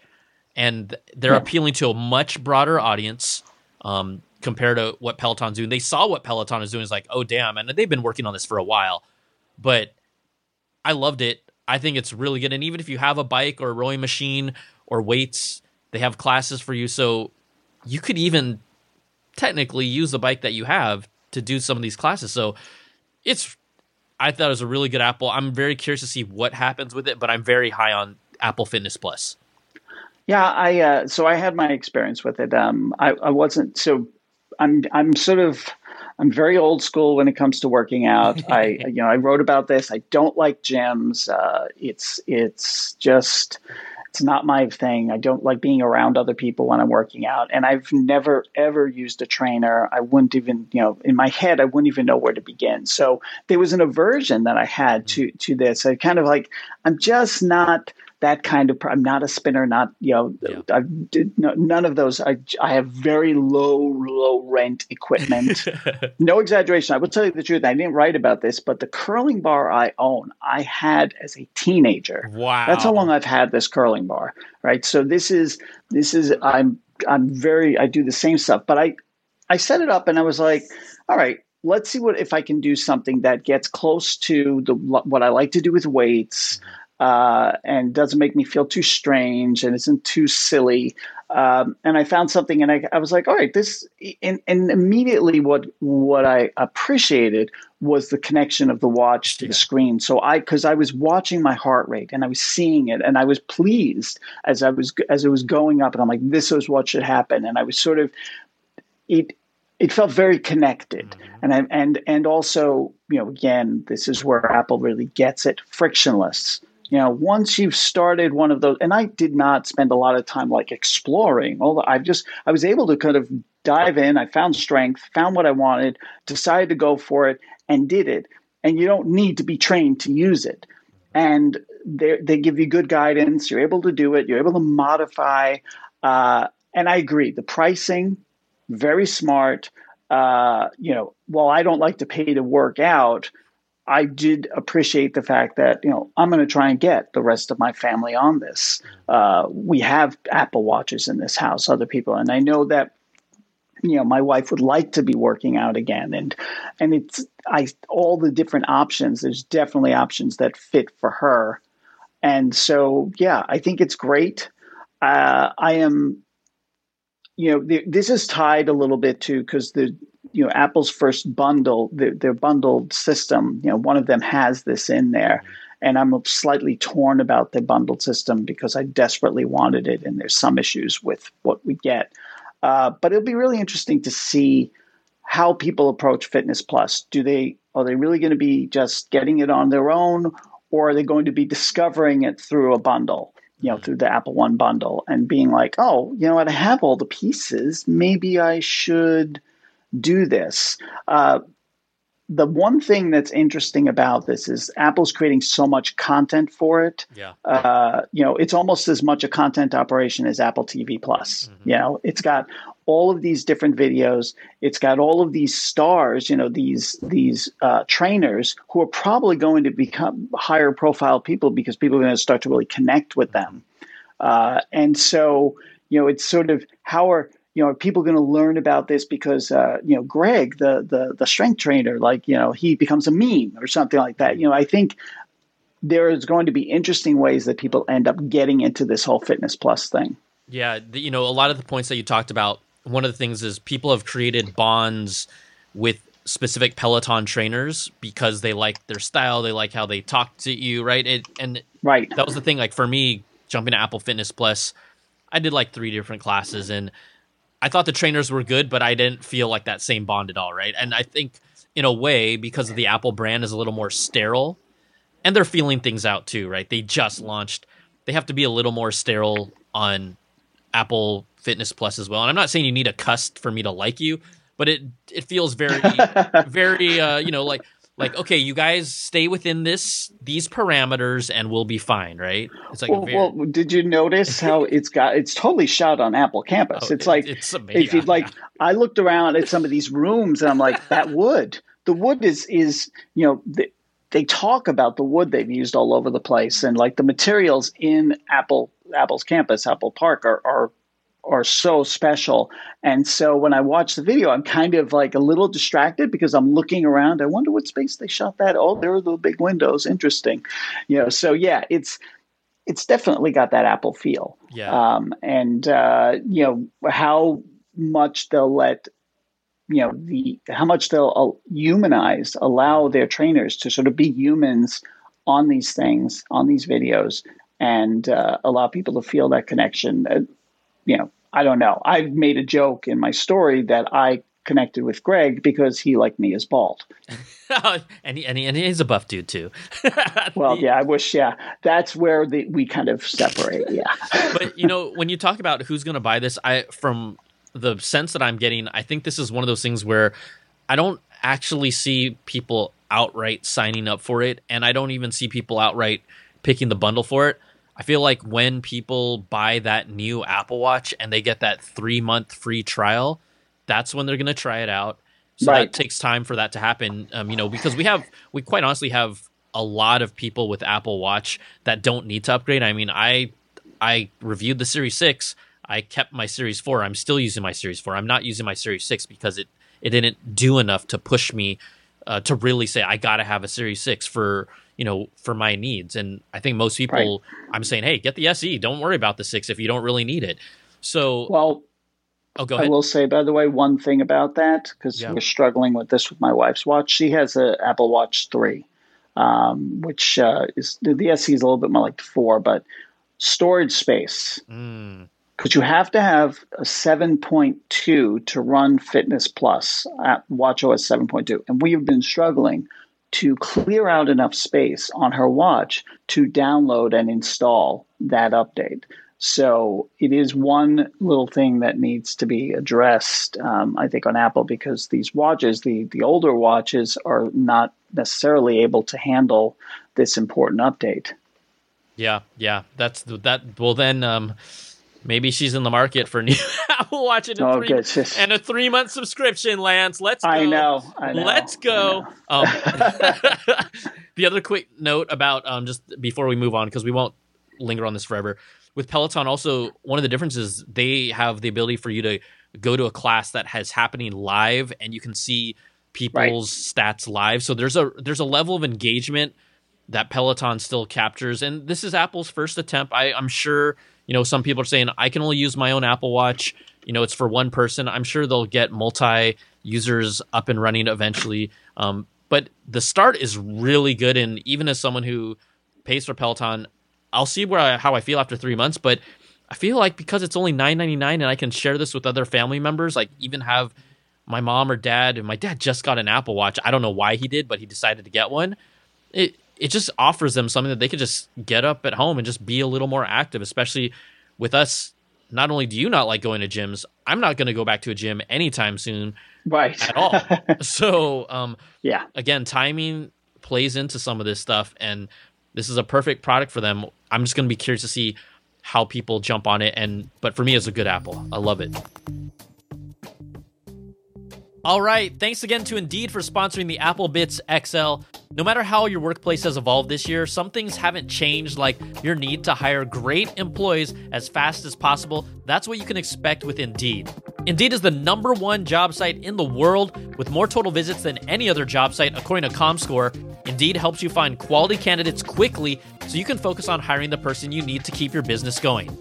And they're yeah. appealing to a much broader audience. Um, compared to what Peloton's doing. They saw what Peloton is doing. Is like, oh damn, and they've been working on this for a while. But I loved it. I think it's really good. And even if you have a bike or a rowing machine or weights, they have classes for you. So you could even technically use the bike that you have to do some of these classes. So it's I thought it was a really good Apple. I'm very curious to see what happens with it, but I'm very high on Apple Fitness Plus. Yeah, I uh, so I had my experience with it. Um, I, I wasn't so I'm I'm sort of I'm very old school when it comes to working out. I you know I wrote about this. I don't like gyms. Uh, it's it's just it's not my thing. I don't like being around other people when I'm working out. And I've never ever used a trainer. I wouldn't even you know in my head I wouldn't even know where to begin. So there was an aversion that I had to to this. I kind of like I'm just not that kind of. I'm not a spinner. Not you know. Yeah. I did no, none of those. I I have very low low rent equipment. no exaggeration. I will tell you the truth. I didn't write about this, but the curling bar I own, I had as a teenager. Wow. That's how long I've had this curling bar. Right. So this is this is I'm I'm very I do the same stuff, but I I set it up and I was like, all right, let's see what if I can do something that gets close to the what I like to do with weights. Mm-hmm uh, and doesn't make me feel too strange and isn't too silly. Um, and I found something, and I, I, was like, all right, this. And, and, immediately, what what I appreciated was the connection of the watch to yeah. the screen. So I, because I was watching my heart rate and I was seeing it, and I was pleased as I was as it was going up, and I'm like, this is what should happen. And I was sort of it it felt very connected mm-hmm. and I, and and also you know again this is where apple really gets it frictionless you know, once you've started one of those, and I did not spend a lot of time like exploring. Although I've just I was able to kind of dive in. I found strength, found what I wanted, decided to go for it, and did it. And you don't need to be trained to use it. And they they give you good guidance. You're able to do it. You're able to modify. Uh, and I agree. The pricing, very smart. Uh, you know, while I don't like to pay to work out, I did appreciate the fact that you know I'm going to try and get the rest of my family on this. Uh, we have Apple watches in this house, other people, and I know that you know my wife would like to be working out again, and and it's I all the different options. There's definitely options that fit for her, and so yeah, I think it's great. Uh, I am, you know, the, this is tied a little bit to because the you know Apple's first bundle, their, their bundled system. You know, one of them has this in there, and I'm slightly torn about the bundled system because I desperately wanted it, and there's some issues with what we get. Uh, but it'll be really interesting to see how people approach Fitness Plus. Do they are they really going to be just getting it on their own, or are they going to be discovering it through a bundle? You know, through the Apple One bundle, and being like, oh, you know what, I have all the pieces. Maybe I should do this. Uh, the one thing that's interesting about this is Apple's creating so much content for it. Yeah. Uh, you know, it's almost as much a content operation as Apple TV Plus. Mm-hmm. You know, it's got all of these different videos. It's got all of these stars. You know, these these uh, trainers who are probably going to become higher profile people because people are going to start to really connect with them. Uh, and so, you know, it's sort of how are you know, are people going to learn about this because uh, you know Greg, the the the strength trainer, like you know, he becomes a meme or something like that. You know, I think there is going to be interesting ways that people end up getting into this whole fitness plus thing. Yeah, the, you know, a lot of the points that you talked about. One of the things is people have created bonds with specific Peloton trainers because they like their style, they like how they talk to you, right? It, and right, that was the thing. Like for me, jumping to Apple Fitness Plus, I did like three different classes and I thought the trainers were good, but I didn't feel like that same bond at all, right? And I think in a way, because of the Apple brand is a little more sterile, and they're feeling things out too, right? They just launched. They have to be a little more sterile on Apple Fitness Plus as well. And I'm not saying you need a cust for me to like you, but it it feels very very uh, you know like like okay you guys stay within this these parameters and we'll be fine right? It's like well, very... well did you notice how it's got it's totally shot on apple campus? Oh, it's like it's amazing. if you like i looked around at some of these rooms and i'm like that wood the wood is is you know the, they talk about the wood they've used all over the place and like the materials in apple apple's campus apple park are, are are so special. And so when I watch the video, I'm kind of like a little distracted because I'm looking around. I wonder what space they shot that. Oh, there are the big windows. Interesting. You know, so yeah, it's it's definitely got that Apple feel. Yeah. Um, and uh, you know how much they'll let you know the how much they'll uh, humanize, allow their trainers to sort of be humans on these things, on these videos, and uh, allow people to feel that connection. You know, I don't know. I've made a joke in my story that I connected with Greg because he, like me, is bald. and, he, and, he, and he's a buff dude too. well, yeah, I wish. Yeah, that's where the, we kind of separate. Yeah, but you know, when you talk about who's going to buy this, I from the sense that I'm getting, I think this is one of those things where I don't actually see people outright signing up for it, and I don't even see people outright picking the bundle for it. I feel like when people buy that new Apple Watch and they get that three month free trial, that's when they're going to try it out. So right. that takes time for that to happen. Um, you know, because we have, we quite honestly have a lot of people with Apple Watch that don't need to upgrade. I mean, I, I reviewed the Series Six. I kept my Series Four. I'm still using my Series Four. I'm not using my Series Six because it, it didn't do enough to push me uh, to really say I got to have a Series Six for you know, for my needs. And I think most people, right. I'm saying, hey, get the SE. Don't worry about the six if you don't really need it. So, well, oh, go ahead. I will say, by the way, one thing about that because yeah. we're struggling with this with my wife's watch. She has an Apple Watch three, um, which uh, is the SE is a little bit more like the four, but storage space. Mm because you have to have a 7.2 to run Fitness Plus at WatchOS 7.2. And we have been struggling to clear out enough space on her watch to download and install that update. So it is one little thing that needs to be addressed, um, I think, on Apple because these watches, the the older watches, are not necessarily able to handle this important update. Yeah, yeah, that's that. Well, then, um, Maybe she's in the market for new Apple Watch and a, Oh, three. Just- and a three month subscription, Lance. Let's go. I know. I know. Let's go. know. Um, the other quick note about um, just before we move on, because we won't linger on this forever. With Peloton, also one of the differences they have the ability for you to go to a class that has happening live, and you can see people's stats live. So there's a there's a level of engagement that Peloton still captures, and this is Apple's first attempt. I, I'm sure you know some people are saying I can only use my own Apple Watch. You know, it's for one person. I'm sure they'll get multi users up and running eventually. Um, but the start is really good, and even as someone who pays for Peloton, I'll see where I, how I feel after three months. But I feel like because it's only nine ninety nine, and I can share this with other family members, like even have my mom or dad. And my dad just got an Apple Watch. I don't know why he did, but he decided to get one. It it just offers them something that they could just get up at home and just be a little more active, especially with us. Not only do you not like going to gyms, I'm not going to go back to a gym anytime soon Right. at all. so, um, yeah. again, timing plays into some of this stuff, and this is a perfect product for them. I'm just going to be curious to see how people jump on it. And but for me, it's a good Apple. I love it. All right, thanks again to Indeed for sponsoring the Apple Bits XL. No matter how your workplace has evolved this year, some things haven't changed, like your need to hire great employees as fast as possible. That's what you can expect with Indeed. Indeed is the number one job site in the world with more total visits than any other job site, according to ComScore. Indeed helps you find quality candidates quickly so you can focus on hiring the person you need to keep your business going.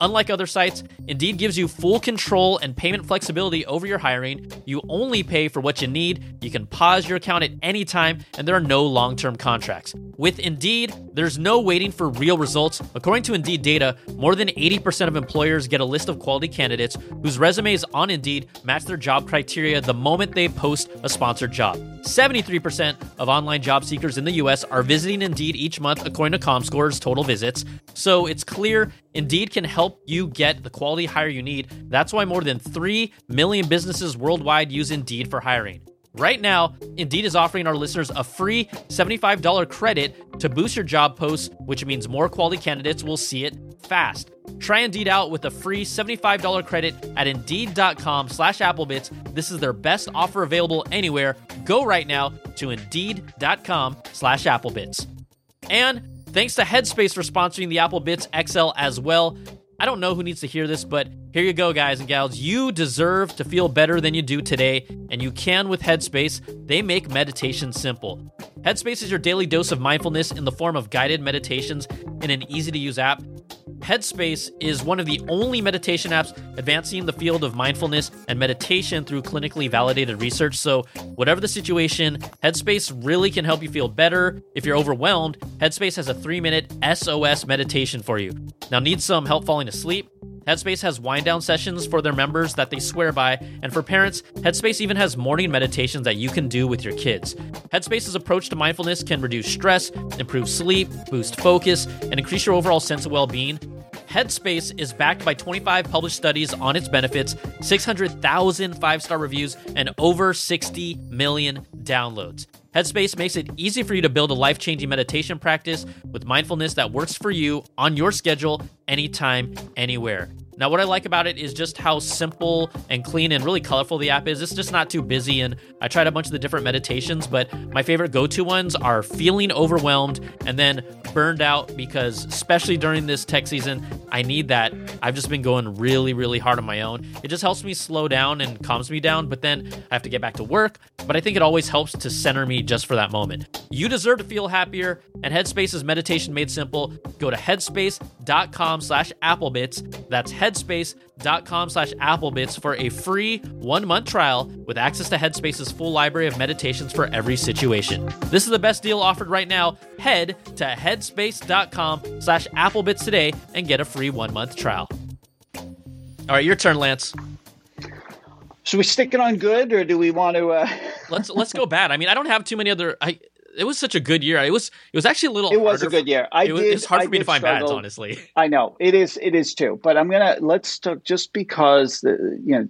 Unlike other sites, Indeed gives you full control and payment flexibility over your hiring. You only pay for what you need. You can pause your account at any time, and there are no long term contracts. With Indeed, there's no waiting for real results. According to Indeed data, more than 80% of employers get a list of quality candidates whose resumes on Indeed match their job criteria the moment they post a sponsored job. 73% of online job seekers in the US are visiting Indeed each month, according to ComScore's total visits. So it's clear Indeed can help you get the quality hire you need. That's why more than 3 million businesses worldwide use Indeed for hiring. Right now, Indeed is offering our listeners a free $75 credit to boost your job posts, which means more quality candidates will see it fast. Try Indeed out with a free $75 credit at Indeed.com slash Applebits. This is their best offer available anywhere. Go right now to Indeed.com slash Applebits. And thanks to Headspace for sponsoring the Applebits XL as well. I don't know who needs to hear this, but here you go, guys and gals. You deserve to feel better than you do today, and you can with Headspace. They make meditation simple. Headspace is your daily dose of mindfulness in the form of guided meditations in an easy to use app. Headspace is one of the only meditation apps advancing the field of mindfulness and meditation through clinically validated research. So, whatever the situation, Headspace really can help you feel better. If you're overwhelmed, Headspace has a three minute SOS meditation for you. Now, need some help falling asleep? Headspace has wind down sessions for their members that they swear by, and for parents, Headspace even has morning meditations that you can do with your kids. Headspace's approach to mindfulness can reduce stress, improve sleep, boost focus, and increase your overall sense of well being. Headspace is backed by 25 published studies on its benefits, 600,000 five star reviews, and over 60 million downloads. Headspace makes it easy for you to build a life changing meditation practice with mindfulness that works for you on your schedule, anytime, anywhere. Now, what I like about it is just how simple and clean and really colorful the app is. It's just not too busy, and I tried a bunch of the different meditations, but my favorite go to ones are feeling overwhelmed and then burned out because, especially during this tech season, I need that. I've just been going really, really hard on my own. It just helps me slow down and calms me down, but then I have to get back to work. But I think it always helps to center me just for that moment. You deserve to feel happier, and Headspace is meditation made simple. Go to headspace.com slash applebits. That's headspace.com slash applebits for a free one-month trial with access to Headspace's full library of meditations for every situation. This is the best deal offered right now. Head to headspace.com slash applebits today and get a free one-month trial. All right, your turn, Lance. Should we stick it on good, or do we want to? Uh... let's let's go bad. I mean, I don't have too many other. I it was such a good year. It was it was actually a little. It was a good year. I it was, did. it's hard I for me to find bads, honestly. I know it is. It is too. But I'm gonna let's talk just because the you know.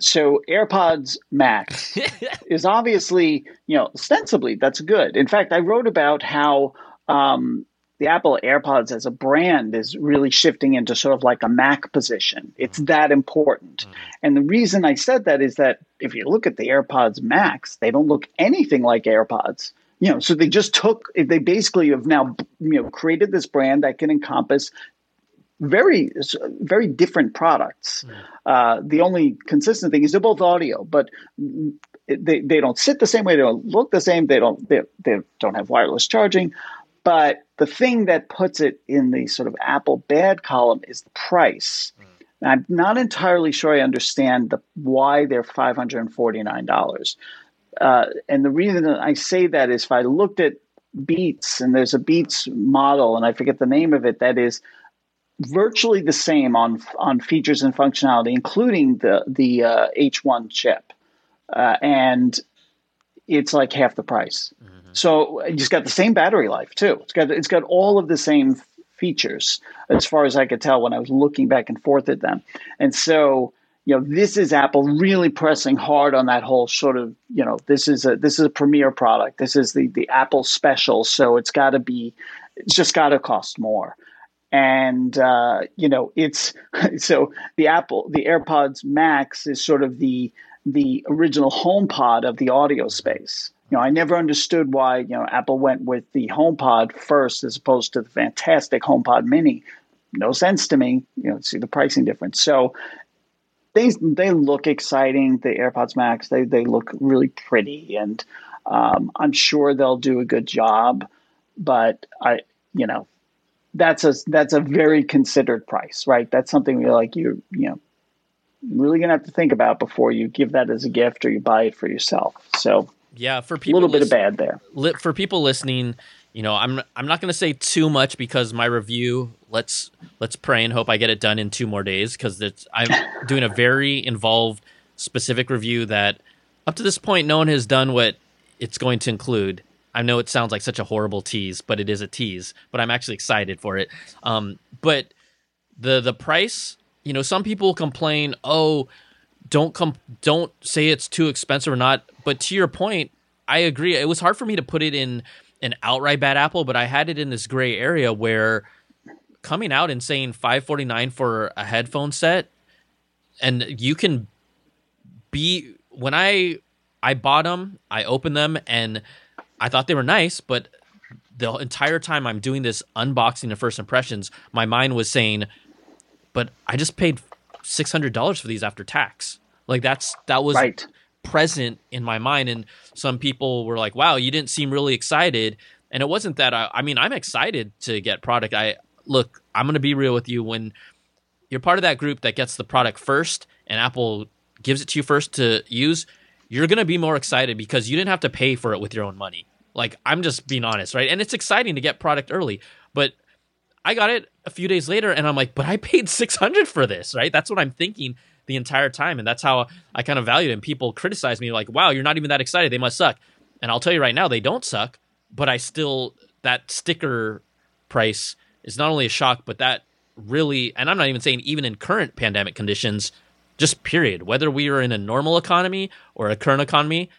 So AirPods Max is obviously you know ostensibly that's good. In fact, I wrote about how um, the Apple AirPods as a brand is really shifting into sort of like a Mac position. It's that important. Mm-hmm. And the reason I said that is that if you look at the AirPods Max, they don't look anything like AirPods. You know, so they just took they basically have now you know created this brand that can encompass very very different products. Mm-hmm. Uh, the only consistent thing is they're both audio, but they, they don't sit the same way. They don't look the same. They don't they, they don't have wireless charging. But the thing that puts it in the sort of Apple bad column is the price. Mm. I'm not entirely sure I understand the why they're five hundred and forty nine dollars. Uh, and the reason I say that is if I looked at Beats and there's a Beats model and I forget the name of it that is virtually the same on on features and functionality, including the the uh, H1 chip, uh, and it's like half the price. Mm-hmm. So it's got the same battery life too. It's got it's got all of the same features as far as I could tell when I was looking back and forth at them. And so, you know, this is Apple really pressing hard on that whole sort of, you know, this is a this is a premier product. This is the the Apple special, so it's got to be it's just got to cost more. And uh, you know, it's so the Apple the AirPods Max is sort of the the original HomePod of the audio space. You know, I never understood why you know Apple went with the HomePod first as opposed to the fantastic HomePod Mini. No sense to me. You know, see the pricing difference. So they they look exciting. The AirPods Max they they look really pretty, and um, I'm sure they'll do a good job. But I, you know, that's a that's a very considered price, right? That's something you're like you you know really gonna have to think about before you give that as a gift or you buy it for yourself. So yeah, for people, a little bit of bad there. Li- for people listening, you know, I'm I'm not going to say too much because my review. Let's let's pray and hope I get it done in two more days because it's I'm doing a very involved, specific review that up to this point no one has done what it's going to include. I know it sounds like such a horrible tease, but it is a tease. But I'm actually excited for it. Um, but the the price, you know, some people complain, oh, don't come don't say it's too expensive or not. But to your point i agree. It was hard for me to put it in an outright bad apple but i had it in this gray area where coming out and saying 549 for a headphone set and you can be when i i bought them i opened them and i thought they were nice but the entire time i'm doing this unboxing of first impressions my mind was saying but i just paid $600 for these after tax like that's that was right. present in my mind, and some people were like, "Wow, you didn't seem really excited." And it wasn't that I. I mean, I'm excited to get product. I look. I'm going to be real with you. When you're part of that group that gets the product first, and Apple gives it to you first to use, you're going to be more excited because you didn't have to pay for it with your own money. Like I'm just being honest, right? And it's exciting to get product early, but I got it a few days later and I'm like, but I paid 600 for this, right? That's what I'm thinking the entire time. And that's how I kind of valued it. And people criticize me like, wow, you're not even that excited. They must suck. And I'll tell you right now, they don't suck, but I still, that sticker price is not only a shock, but that really, and I'm not even saying even in current pandemic conditions, just period, whether we are in a normal economy or a current economy,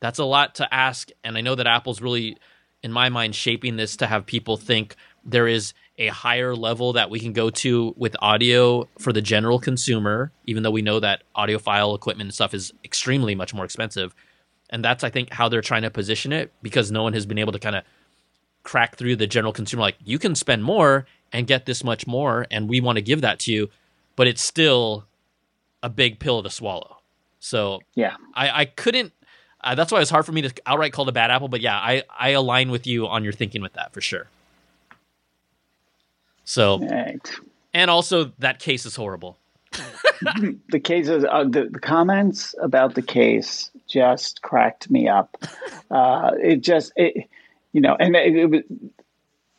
that's a lot to ask. And I know that Apple's really, in my mind, shaping this to have people think there is a higher level that we can go to with audio for the general consumer, even though we know that audiophile equipment and stuff is extremely much more expensive. And that's, I think, how they're trying to position it because no one has been able to kind of crack through the general consumer. Like, you can spend more and get this much more, and we want to give that to you, but it's still a big pill to swallow. So, yeah, I, I couldn't. Uh, that's why it's hard for me to outright call it a bad apple. But yeah, I, I align with you on your thinking with that for sure. So, right. and also that case is horrible. the cases, uh, the, the, comments about the case just cracked me up. Uh, it just, it, you know, and it, it, was,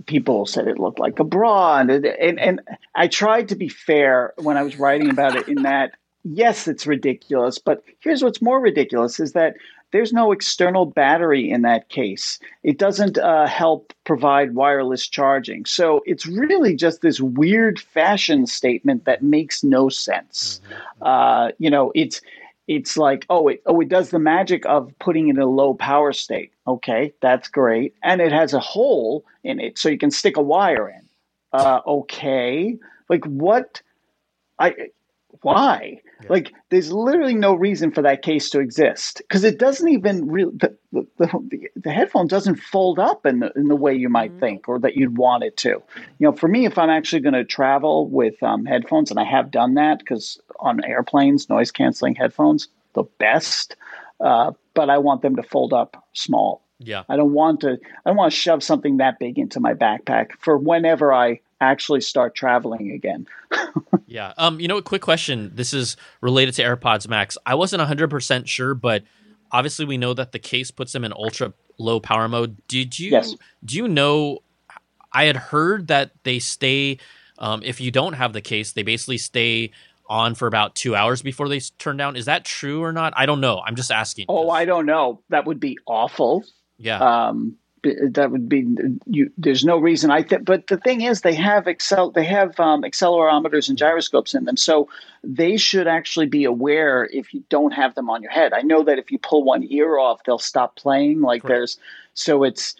people said it looked like a bra, and, and and I tried to be fair when I was writing about it. In that, yes, it's ridiculous, but here's what's more ridiculous: is that there's no external battery in that case. It doesn't uh, help provide wireless charging. So it's really just this weird fashion statement that makes no sense. Mm-hmm. Uh, you know, it's it's like, oh, it, oh, it does the magic of putting it in a low power state. Okay, that's great. And it has a hole in it so you can stick a wire in. Uh, okay. Like what? I why? Yeah. Like, there's literally no reason for that case to exist because it doesn't even really the, the, the, the, headphone doesn't fold up in the in the way you might mm-hmm. think or that you'd want it to. You know, for me, if I'm actually going to travel with um, headphones, and I have done that because on airplanes, noise canceling headphones, the best. Uh, but I want them to fold up small. Yeah. I don't want to I don't want to shove something that big into my backpack for whenever I actually start traveling again. yeah. Um, you know, a quick question. This is related to AirPods Max. I wasn't 100% sure, but obviously we know that the case puts them in ultra low power mode. Did you yes. do you know I had heard that they stay um, if you don't have the case, they basically stay on for about two hours before they turn down. Is that true or not? I don't know. I'm just asking. Oh, I don't know. That would be awful. Yeah. Um, that would be you, there's no reason. I think but the thing is they have excel they have um, accelerometers and gyroscopes in them. So they should actually be aware if you don't have them on your head. I know that if you pull one ear off they'll stop playing like there's so it's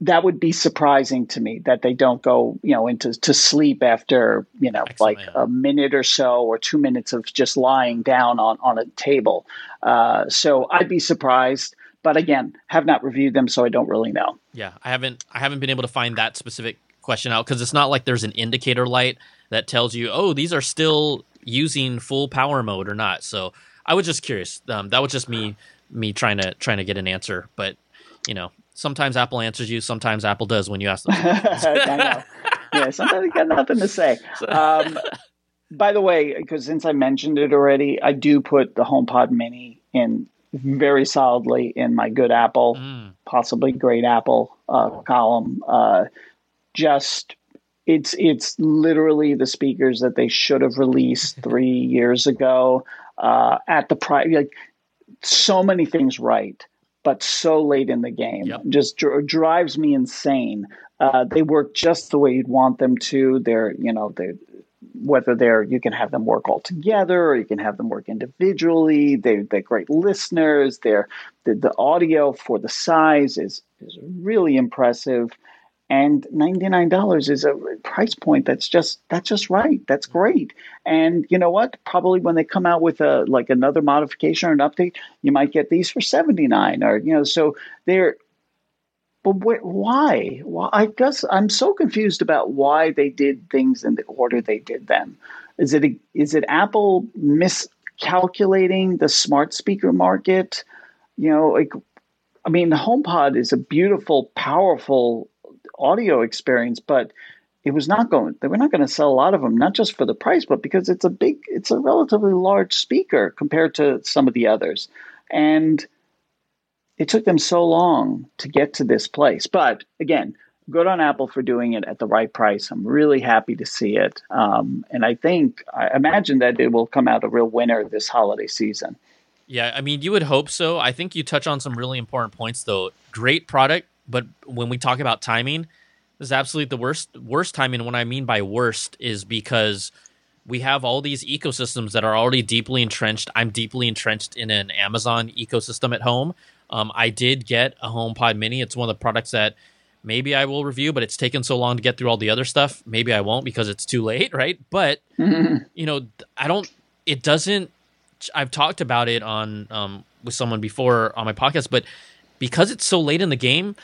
that would be surprising to me that they don't go you know into to sleep after you know Excellent. like a minute or so or two minutes of just lying down on on a table. Uh, so I'd be surprised but again, have not reviewed them, so I don't really know. Yeah, I haven't. I haven't been able to find that specific question out because it's not like there's an indicator light that tells you, oh, these are still using full power mode or not. So I was just curious. Um, that was just me me trying to trying to get an answer. But you know, sometimes Apple answers you, sometimes Apple does when you ask them. yeah, sometimes you got nothing to say. Um, by the way, because since I mentioned it already, I do put the HomePod Mini in very solidly in my good Apple, mm. possibly great Apple uh, column. Uh, just it's it's literally the speakers that they should have released three years ago uh, at the price. Like so many things right, but so late in the game, yep. just dr- drives me insane. Uh, they work just the way you'd want them to. They're you know they whether they're you can have them work all together or you can have them work individually. They they're great listeners. They're the, the audio for the size is is really impressive. And ninety nine dollars is a price point that's just that's just right. That's great. And you know what? Probably when they come out with a like another modification or an update, you might get these for seventy nine or you know. So they're but why? Well, I guess I'm so confused about why they did things in the order they did them. Is it a, is it Apple miscalculating the smart speaker market? You know, like I mean, the HomePod is a beautiful, powerful audio experience, but it was not going. They were not going to sell a lot of them, not just for the price, but because it's a big, it's a relatively large speaker compared to some of the others, and it took them so long to get to this place. But again, good on Apple for doing it at the right price. I'm really happy to see it. Um, and I think, I imagine that it will come out a real winner this holiday season. Yeah, I mean, you would hope so. I think you touch on some really important points, though. Great product, but when we talk about timing, this is absolutely the worst. Worst timing. What I mean by worst is because we have all these ecosystems that are already deeply entrenched. I'm deeply entrenched in an Amazon ecosystem at home. Um, I did get a HomePod Mini. It's one of the products that maybe I will review, but it's taken so long to get through all the other stuff. Maybe I won't because it's too late, right? But you know, I don't. It doesn't. I've talked about it on um, with someone before on my podcast, but because it's so late in the game,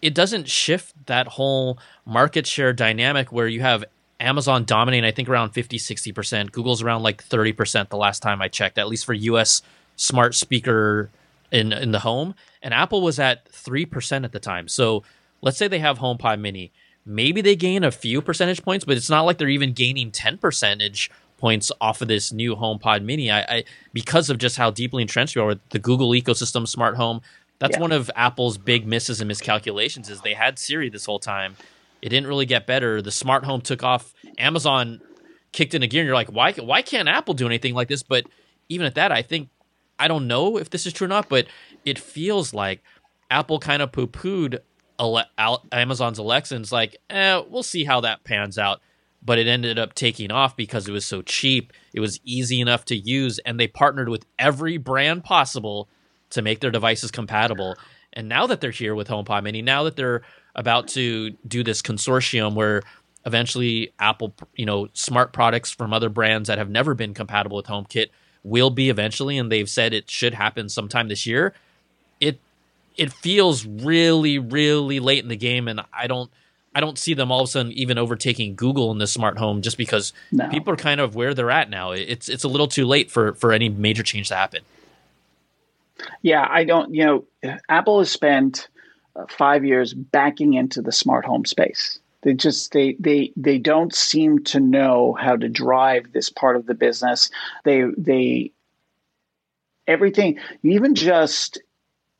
it doesn't shift that whole market share dynamic where you have Amazon dominating, I think around 50, 60%. Google's around like 30% the last time I checked, at least for US smart speaker in in the home, and Apple was at three percent at the time. So let's say they have HomePod Mini, maybe they gain a few percentage points, but it's not like they're even gaining ten percentage points off of this new HomePod Mini. I, I because of just how deeply entrenched we are with the Google ecosystem, smart home. That's yeah. one of Apple's big misses and miscalculations. Is they had Siri this whole time. It didn't really get better. The smart home took off. Amazon kicked in a gear, and you're like, why? Why can't Apple do anything like this? But even at that, I think I don't know if this is true or not, but it feels like Apple kind of poo pooed Ale- Amazon's Alexa and it's like, eh, we'll see how that pans out. but it ended up taking off because it was so cheap. It was easy enough to use, and they partnered with every brand possible to make their devices compatible. And now that they're here with HomePod Mini, now that they're about to do this consortium where eventually Apple, you know, smart products from other brands that have never been compatible with HomeKit will be eventually, and they've said it should happen sometime this year. It it feels really, really late in the game, and I don't I don't see them all of a sudden even overtaking Google in the smart home just because no. people are kind of where they're at now. It's it's a little too late for for any major change to happen. Yeah, I don't. You know, Apple has spent uh, five years backing into the smart home space. They just they they they don't seem to know how to drive this part of the business. They they everything even just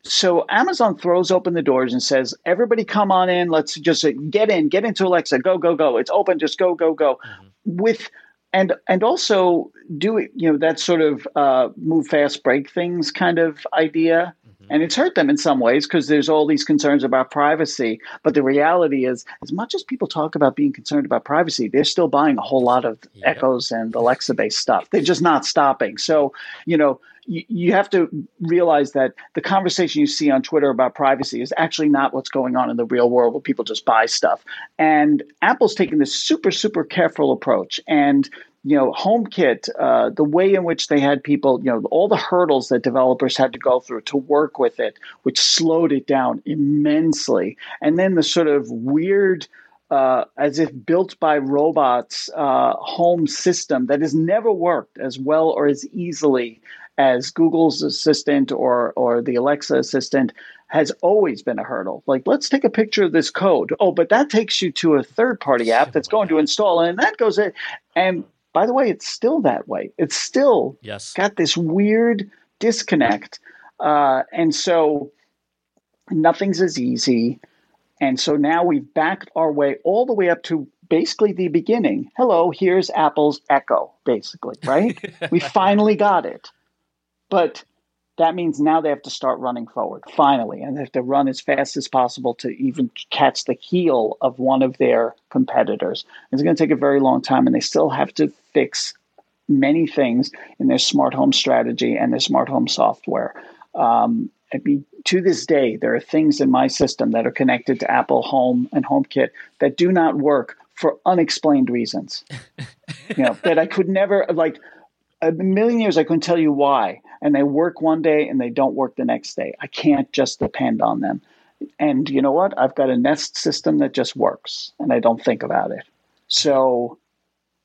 so Amazon throws open the doors and says, "Everybody, come on in. Let's just get in, get into Alexa. Go, go, go. It's open. Just go, go, go." Mm-hmm. With and and also do it, you know, that sort of uh, move fast, break things kind of idea. And it's hurt them in some ways because there's all these concerns about privacy. But the reality is, as much as people talk about being concerned about privacy, they're still buying a whole lot of yep. Echoes and Alexa based stuff. They're just not stopping. So, you know, you, have to realize that the conversation you see on Twitter about privacy is actually not what's going on in the real world where people just buy stuff. And Apple's taken this super, super careful approach. And you know, HomeKit, uh, the way in which they had people, you know, all the hurdles that developers had to go through to work with it, which slowed it down immensely. And then the sort of weird, uh, as if built by robots, uh, home system that has never worked as well or as easily as Google's assistant or or the Alexa assistant has always been a hurdle. Like, let's take a picture of this code. Oh, but that takes you to a third party app that's going to install, and that goes in. And by the way, it's still that way. It's still yes. got this weird disconnect. Uh, and so nothing's as easy. And so now we've backed our way all the way up to basically the beginning. Hello, here's Apple's Echo, basically, right? we finally got it. But that means now they have to start running forward, finally, and they have to run as fast as possible to even catch the heel of one of their competitors. It's going to take a very long time, and they still have to fix many things in their smart home strategy and their smart home software. Um, I mean, to this day, there are things in my system that are connected to Apple Home and HomeKit that do not work for unexplained reasons. you know, that I could never like a million years I couldn't tell you why. And they work one day and they don't work the next day. I can't just depend on them. And you know what? I've got a Nest system that just works and I don't think about it. So,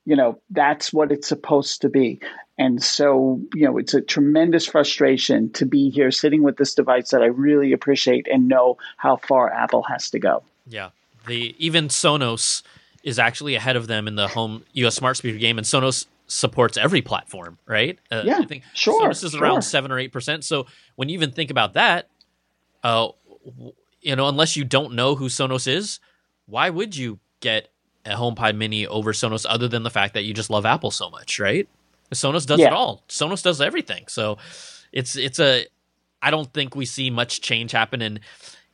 you know, that's what it's supposed to be. And so, you know, it's a tremendous frustration to be here sitting with this device that I really appreciate and know how far Apple has to go. Yeah. The even Sonos is actually ahead of them in the home US smart speaker game and Sonos supports every platform, right? Uh, yeah, I think sure. Is sure. around seven or eight percent. So when you even think about that, uh, you know, unless you don't know who Sonos is, why would you get a HomePod Mini over Sonos other than the fact that you just love Apple so much, right? Sonos does yeah. it all. Sonos does everything. So it's it's a. I don't think we see much change happen and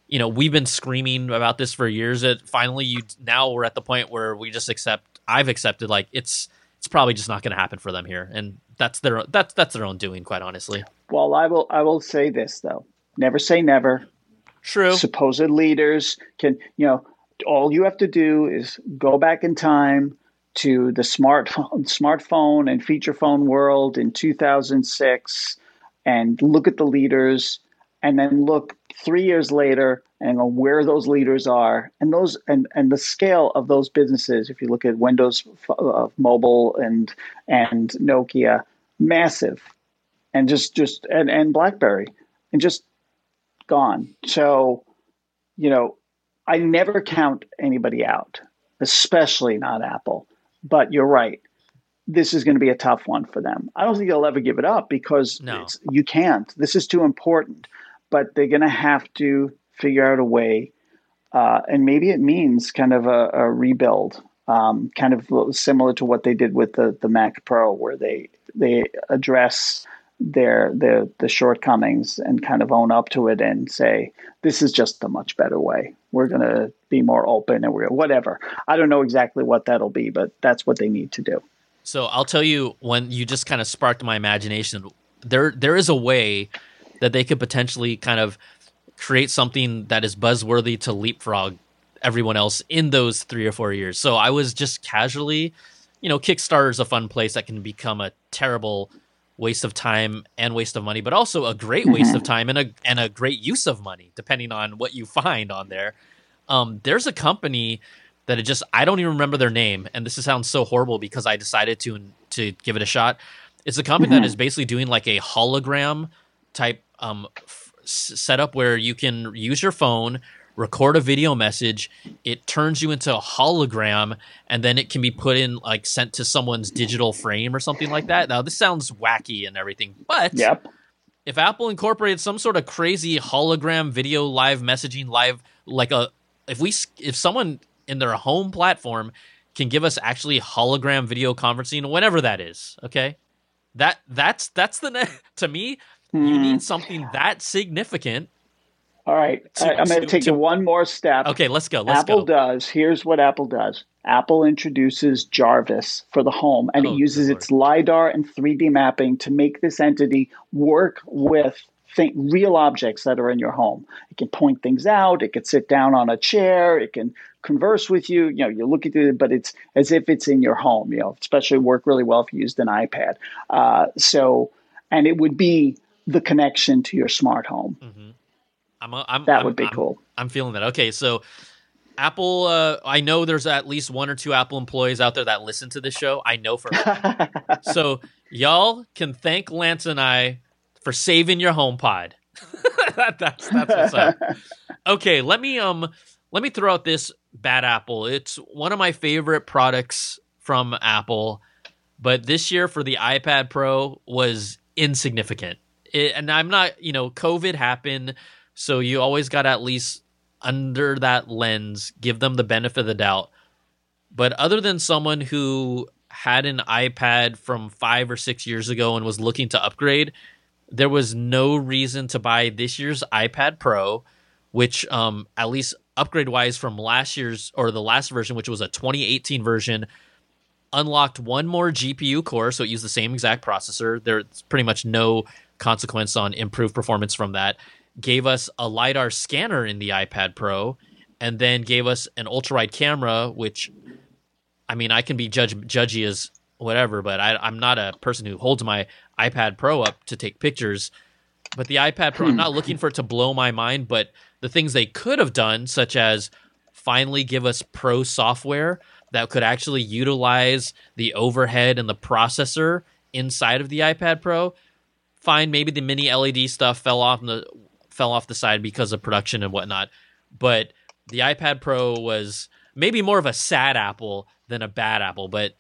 you know we've been screaming about this for years that finally you now we're at the point where we just accept i've accepted like it's it's probably just not going to happen for them here, and that's their that's that's their own doing, quite honestly. Well, I will I will say this though: never say never. True. Supposed leaders can you know all you have to do is go back in time to the smart smartphone and feature phone world in 2006 and look at the leaders and then look three years later and on where those leaders are and those and, and the scale of those businesses if you look at windows uh, mobile and and nokia massive. And just just and, and blackberry and just gone. So you know i never count anybody out especially not apple. But you're right. This is going to be a tough one for them. I don't think they'll ever give it up because no. you can't. This is too important. But they're going to have to figure out a way. Uh, and maybe it means kind of a, a rebuild, um, kind of similar to what they did with the, the Mac Pro, where they they address their their the shortcomings and kind of own up to it and say this is just a much better way. We're going to be more open and we're whatever. I don't know exactly what that'll be, but that's what they need to do. So I'll tell you when you just kind of sparked my imagination. There there is a way that they could potentially kind of create something that is buzzworthy to leapfrog everyone else in those three or four years. So I was just casually, you know, Kickstarter is a fun place that can become a terrible waste of time and waste of money, but also a great waste mm-hmm. of time and a and a great use of money, depending on what you find on there. Um, there's a company that it just I don't even remember their name, and this sounds so horrible because I decided to to give it a shot. It's a company mm-hmm. that is basically doing like a hologram type um, f- setup where you can use your phone, record a video message, it turns you into a hologram, and then it can be put in like sent to someone's digital frame or something like that. Now this sounds wacky and everything, but yep. if Apple incorporated some sort of crazy hologram video live messaging live like a if we if someone in their home platform can give us actually hologram video conferencing whenever that is, okay? That that's that's the ne- to me hmm. you need something that significant all right, to, I, am going to take to, one more step. Okay, let's go. Let's Apple go. does. Here's what Apple does. Apple introduces Jarvis for the home, and oh, it uses its lidar and 3D mapping to make this entity work with think, real objects that are in your home. It can point things out. It can sit down on a chair. It can converse with you. You know, you look at it, but it's as if it's in your home. You know, especially work really well if you used an iPad. Uh, so, and it would be the connection to your smart home. Mm-hmm. I'm, I'm, that I'm, would be cool. I'm feeling that. Okay, so Apple, uh, I know there's at least one or two Apple employees out there that listen to this show. I know for sure. so y'all can thank Lance and I for saving your HomePod. that, that's that's what's up. Okay, let me um let me throw out this bad apple. It's one of my favorite products from Apple, but this year for the iPad Pro was insignificant. It, and I'm not, you know, COVID happened so you always got at least under that lens, give them the benefit of the doubt. But other than someone who had an iPad from five or six years ago and was looking to upgrade, there was no reason to buy this year's iPad Pro, which, um, at least upgrade wise from last year's or the last version, which was a 2018 version, unlocked one more GPU core. So it used the same exact processor. There's pretty much no consequence on improved performance from that gave us a lidar scanner in the iPad Pro, and then gave us an ultra wide camera, which I mean, I can be judge judgy as whatever, but I, am not a person who holds my iPad Pro up to take pictures. But the iPad Pro, I'm not hmm. looking for it to blow my mind, but the things they could have done, such as finally give us pro software that could actually utilize the overhead and the processor inside of the iPad Pro. Fine, maybe the mini LED stuff fell off the fell off the side because of production and whatnot. But the iPad Pro was maybe more of a sad apple than a bad apple, but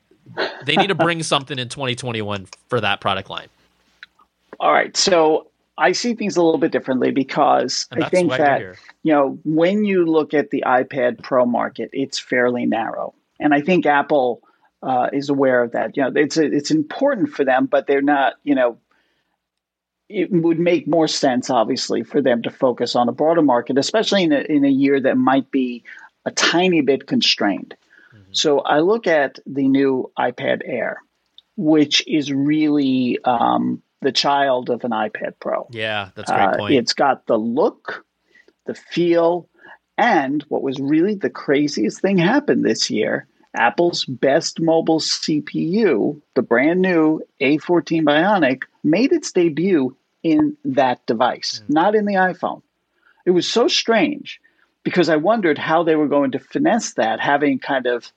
they need to bring something in 2021 for that product line. All right. So I see things a little bit differently because I think that, you know, when you look at the iPad Pro market, it's fairly narrow. And I think Apple uh, is aware of that. You know, it's, it's important for them, but they're not, you know, it would make more sense, obviously, for them to focus on a broader market, especially in a, in a year that might be a tiny bit constrained. Mm-hmm. So I look at the new iPad Air, which is really um, the child of an iPad Pro. Yeah, that's a great uh, point. It's got the look, the feel, and what was really the craziest thing happened this year Apple's best mobile CPU, the brand new A14 Bionic, made its debut in that device, mm. not in the iPhone. It was so strange because I wondered how they were going to finesse that, having kind of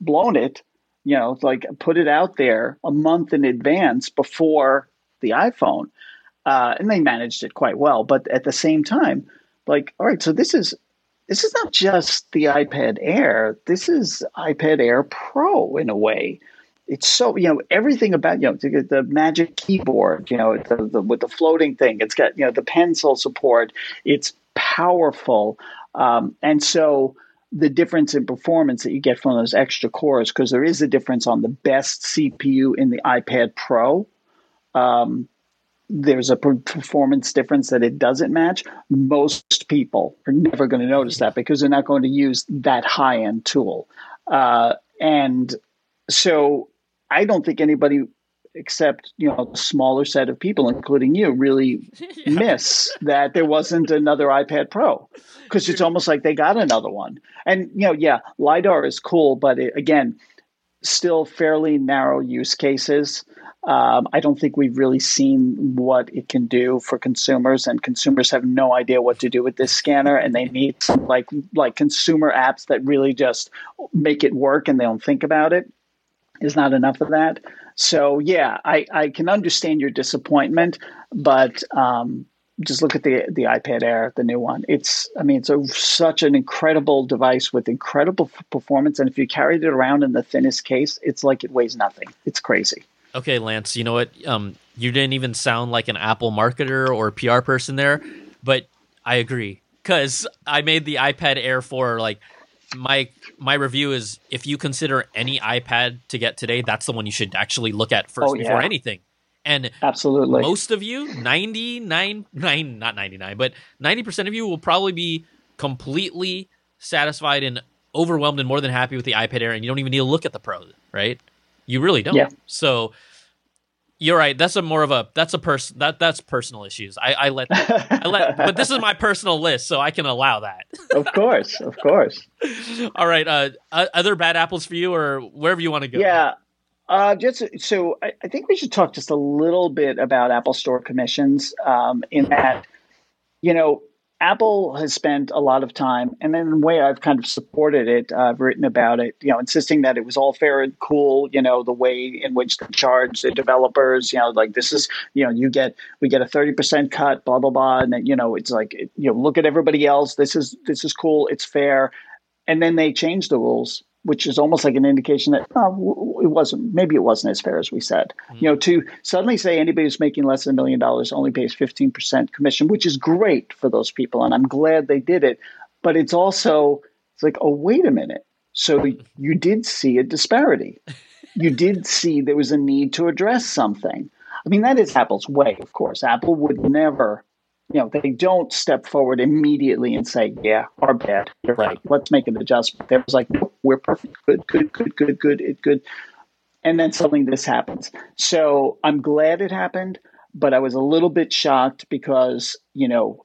blown it, you know, like put it out there a month in advance before the iPhone. Uh, and they managed it quite well. But at the same time, like, all right, so this is this is not just the iPad Air. This is iPad Air Pro in a way it's so you know everything about you know the magic keyboard you know the, the, with the floating thing it's got you know the pencil support it's powerful. Um, and so the difference in performance that you get from those extra cores because there is a difference on the best cpu in the ipad pro. Um, there's a performance difference that it doesn't match, most people are never going to notice that because they're not going to use that high end tool. Uh, and so I don't think anybody except you know a smaller set of people, including you, really yeah. miss that there wasn't another iPad Pro because it's almost like they got another one. And you know, yeah, lidar is cool, but it, again, still fairly narrow use cases. Um, I don't think we've really seen what it can do for consumers, and consumers have no idea what to do with this scanner, and they need some like like consumer apps that really just make it work, and they don't think about it. Is not enough of that. So yeah, I, I can understand your disappointment, but um, just look at the the iPad Air, the new one. It's I mean it's a, such an incredible device with incredible performance, and if you carried it around in the thinnest case, it's like it weighs nothing. It's crazy. Okay, Lance, you know what? Um, you didn't even sound like an Apple marketer or PR person there, but I agree because I made the iPad Air 4 like my my review is if you consider any iPad to get today, that's the one you should actually look at first oh, yeah. before anything. And absolutely, most of you, 99, nine, not 99, but 90% of you will probably be completely satisfied and overwhelmed and more than happy with the iPad Air, and you don't even need to look at the Pro, right? You really don't. Yeah. So you're right. That's a more of a that's a person that that's personal issues. I, I let I let, but this is my personal list, so I can allow that. of course, of course. All right. Uh, other bad apples for you, or wherever you want to go. Yeah. Uh, just so I, I, think we should talk just a little bit about Apple Store commissions. Um, in that, you know, Apple has spent a lot of time, and in a way, I've kind of supported it. I've written about it, you know, insisting that it was all fair and cool. You know, the way in which they charge the developers. You know, like this is, you know, you get we get a thirty percent cut, blah blah blah, and then, you know, it's like you know, look at everybody else. This is this is cool. It's fair, and then they change the rules which is almost like an indication that oh, it wasn't maybe it wasn't as fair as we said. Mm-hmm. You know, to suddenly say anybody who's making less than a million dollars only pays fifteen percent commission, which is great for those people, and I'm glad they did it. But it's also it's like, oh wait a minute, so you did see a disparity. you did see there was a need to address something. I mean, that is Apple's way, of course. Apple would never you know, they don't step forward immediately and say, "Yeah, our bad. You're right. Let's make an adjustment." There was like, "We're perfect. Good, good, good, good, good. It good." And then something this happens. So I'm glad it happened, but I was a little bit shocked because you know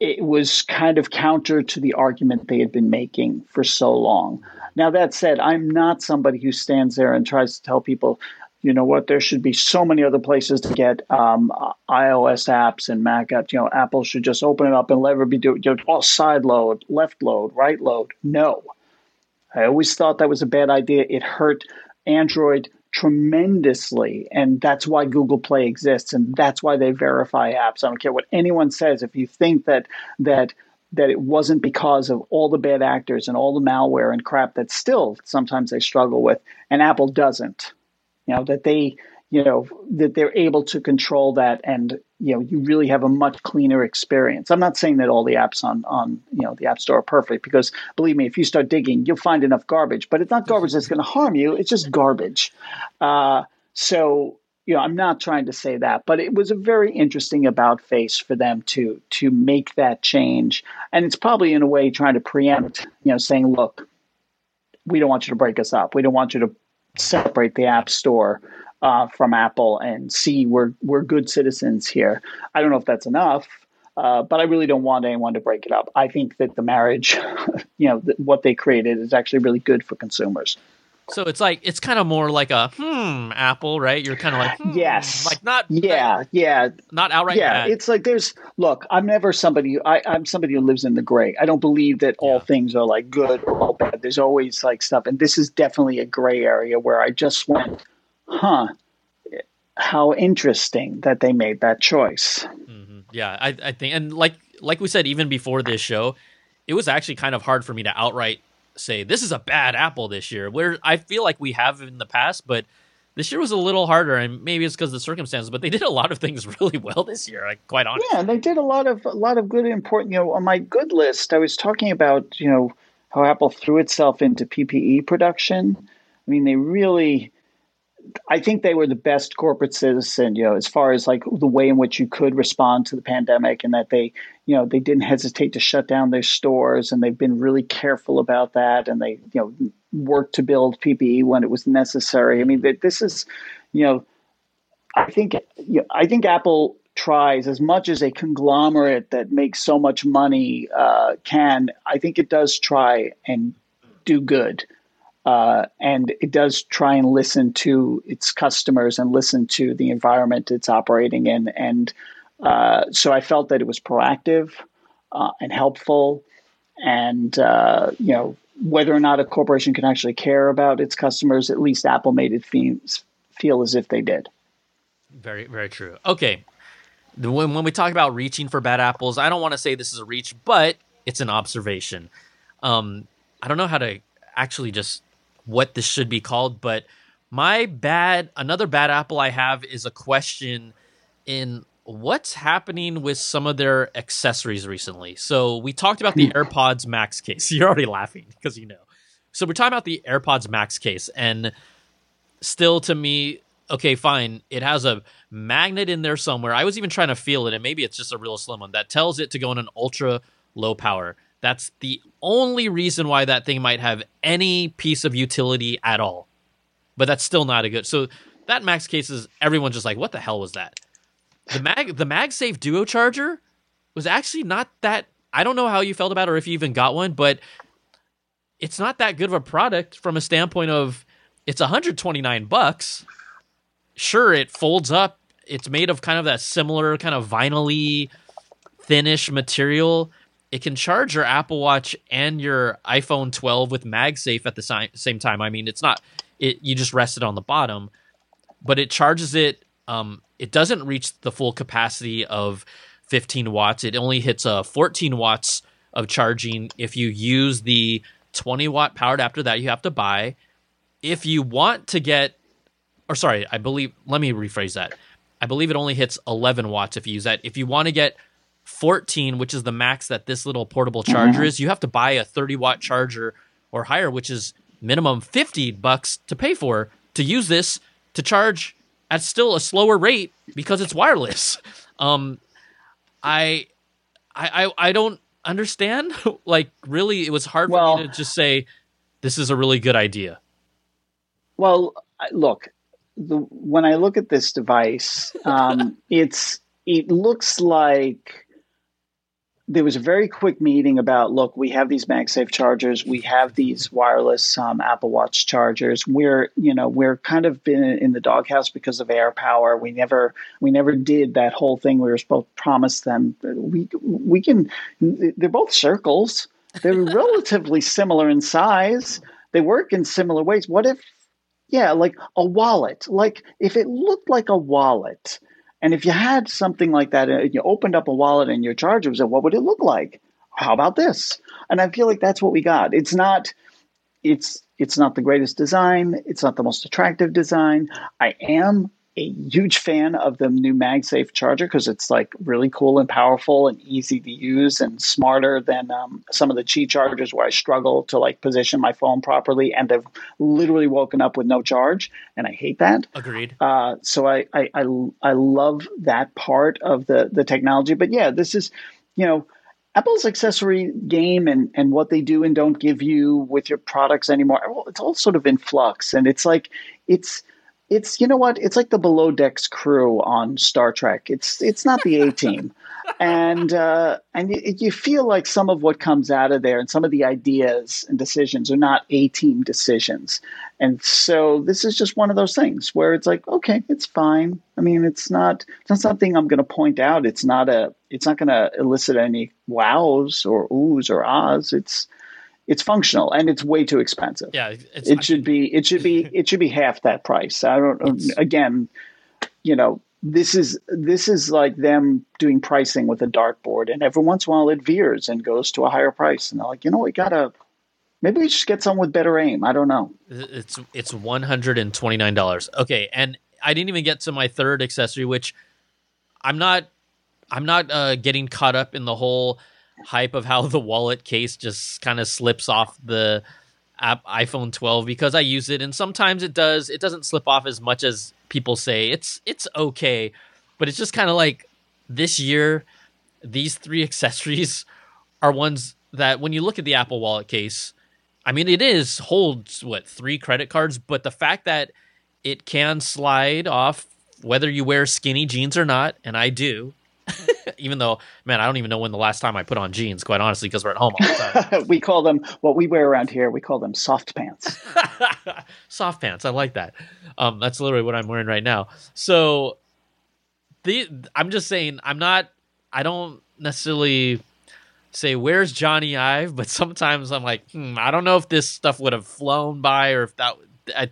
it was kind of counter to the argument they had been making for so long. Now, that said, I'm not somebody who stands there and tries to tell people, you know what? There should be so many other places to get um, iOS apps and Mac apps. You know, Apple should just open it up and let everybody do it. You know, all side load, left load, right load. No, I always thought that was a bad idea. It hurt Android tremendously, and that's why Google Play exists, and that's why they verify apps. I don't care what anyone says. If you think that that that it wasn't because of all the bad actors and all the malware and crap that still sometimes they struggle with, and Apple doesn't you know that they you know that they're able to control that and you know you really have a much cleaner experience. I'm not saying that all the apps on on you know the app store are perfect because believe me if you start digging you'll find enough garbage but it's not garbage that's going to harm you it's just garbage. Uh, so you know i'm not trying to say that but it was a very interesting about face for them to to make that change. And it's probably in a way trying to preempt you know saying look we don't want you to break us up. We don't want you to separate the App Store uh, from Apple and see we're we're good citizens here. I don't know if that's enough, uh, but I really don't want anyone to break it up. I think that the marriage, you know, th- what they created is actually really good for consumers. So it's like it's kind of more like a hmm Apple, right? You're kind of like hmm, yes, like not yeah, like, yeah, not outright. Yeah, bad. it's like there's look. I'm never somebody. I, I'm somebody who lives in the gray. I don't believe that all yeah. things are like good or all bad. There's always like stuff, and this is definitely a gray area where I just went, huh? How interesting that they made that choice. Mm-hmm. Yeah, I, I think, and like like we said, even before this show, it was actually kind of hard for me to outright say this is a bad apple this year. Where I feel like we have in the past, but this year was a little harder, and maybe it's because of the circumstances. But they did a lot of things really well this year. Like quite honestly, yeah, they did a lot of a lot of good important. You know, on my good list, I was talking about you know how Apple threw itself into PPE production. I mean, they really I think they were the best corporate citizen, you know, as far as like the way in which you could respond to the pandemic and that they, you know, they didn't hesitate to shut down their stores and they've been really careful about that and they, you know, worked to build PPE when it was necessary. I mean, this is, you know, I think, you know, I think Apple tries as much as a conglomerate that makes so much money uh, can. I think it does try and do good. Uh, and it does try and listen to its customers and listen to the environment it's operating in. And uh, so I felt that it was proactive uh, and helpful. And, uh, you know, whether or not a corporation can actually care about its customers, at least Apple made it feel, feel as if they did. Very, very true. Okay. When, when we talk about reaching for bad apples, I don't want to say this is a reach, but it's an observation. Um, I don't know how to actually just what this should be called, but my bad another bad apple I have is a question in what's happening with some of their accessories recently. So we talked about the hmm. AirPods Max case. You're already laughing because you know. So we're talking about the AirPods Max case and still to me okay, fine. It has a magnet in there somewhere. I was even trying to feel it and maybe it's just a real slim one that tells it to go in an ultra low power. That's the only reason why that thing might have any piece of utility at all. But that's still not a good. So that max case is everyone's just like, what the hell was that? The mag the MagSafe Duo charger was actually not that. I don't know how you felt about it or if you even got one, but it's not that good of a product from a standpoint of it's 129 bucks. Sure, it folds up. It's made of kind of that similar kind of vinyl thinnish material it can charge your Apple Watch and your iPhone 12 with MagSafe at the si- same time. I mean, it's not it you just rest it on the bottom, but it charges it um it doesn't reach the full capacity of 15 watts. It only hits a uh, 14 watts of charging if you use the 20 watt power adapter that you have to buy. If you want to get or sorry, I believe let me rephrase that. I believe it only hits 11 watts if you use that. If you want to get 14, which is the max that this little portable charger mm-hmm. is, you have to buy a 30 watt charger or higher, which is minimum 50 bucks to pay for to use this to charge at still a slower rate because it's wireless. Um, I, I, I, I don't understand. like, really, it was hard well, for me to just say this is a really good idea. Well, look, the, when I look at this device, um, it's it looks like there was a very quick meeting about look we have these magsafe chargers we have these wireless um, apple watch chargers. We're you know we're kind of been in the doghouse because of AirPower we never we never did that whole thing. We were supposed to promise them we we can they're both circles. They're relatively similar in size. They work in similar ways. What if yeah like a wallet. Like if it looked like a wallet and if you had something like that, and you opened up a wallet and your charger was, what would it look like? How about this? And I feel like that's what we got. It's not, it's it's not the greatest design. It's not the most attractive design. I am a huge fan of the new MagSafe charger because it's like really cool and powerful and easy to use and smarter than um, some of the Qi chargers where I struggle to like position my phone properly and I've literally woken up with no charge and I hate that. Agreed. Uh, so I, I I I love that part of the the technology. But yeah, this is you know. Apple's accessory game and, and what they do and don't give you with your products anymore, well, it's all sort of in flux. And it's like, it's, it's you know what it's like the below decks crew on Star Trek. It's it's not the A team, and uh, and you, you, feel like some of what comes out of there and some of the ideas and decisions are not A team decisions, and so this is just one of those things where it's like okay, it's fine. I mean, it's not it's not something I'm going to point out. It's not a it's not going to elicit any wows or oohs or ahs. It's it's functional and it's way too expensive. Yeah, it should be it should be it should be half that price. I don't again, you know, this is this is like them doing pricing with a dartboard and every once in a while it veers and goes to a higher price and they're like, "You know, we got to maybe we should get some with better aim." I don't know. It's it's $129. Okay, and I didn't even get to my third accessory which I'm not I'm not uh, getting caught up in the whole hype of how the wallet case just kind of slips off the app, iPhone 12 because I use it, and sometimes it does. It doesn't slip off as much as people say. It's it's okay, but it's just kind of like this year. These three accessories are ones that when you look at the Apple Wallet case, I mean, it is holds what three credit cards, but the fact that it can slide off whether you wear skinny jeans or not, and I do. even though, man, I don't even know when the last time I put on jeans, quite honestly, because we're at home all the time. we call them what we wear around here. We call them soft pants. soft pants. I like that. Um, that's literally what I'm wearing right now. So, the I'm just saying, I'm not. I don't necessarily say where's Jony Ive, but sometimes I'm like, hmm, I don't know if this stuff would have flown by or if that. I,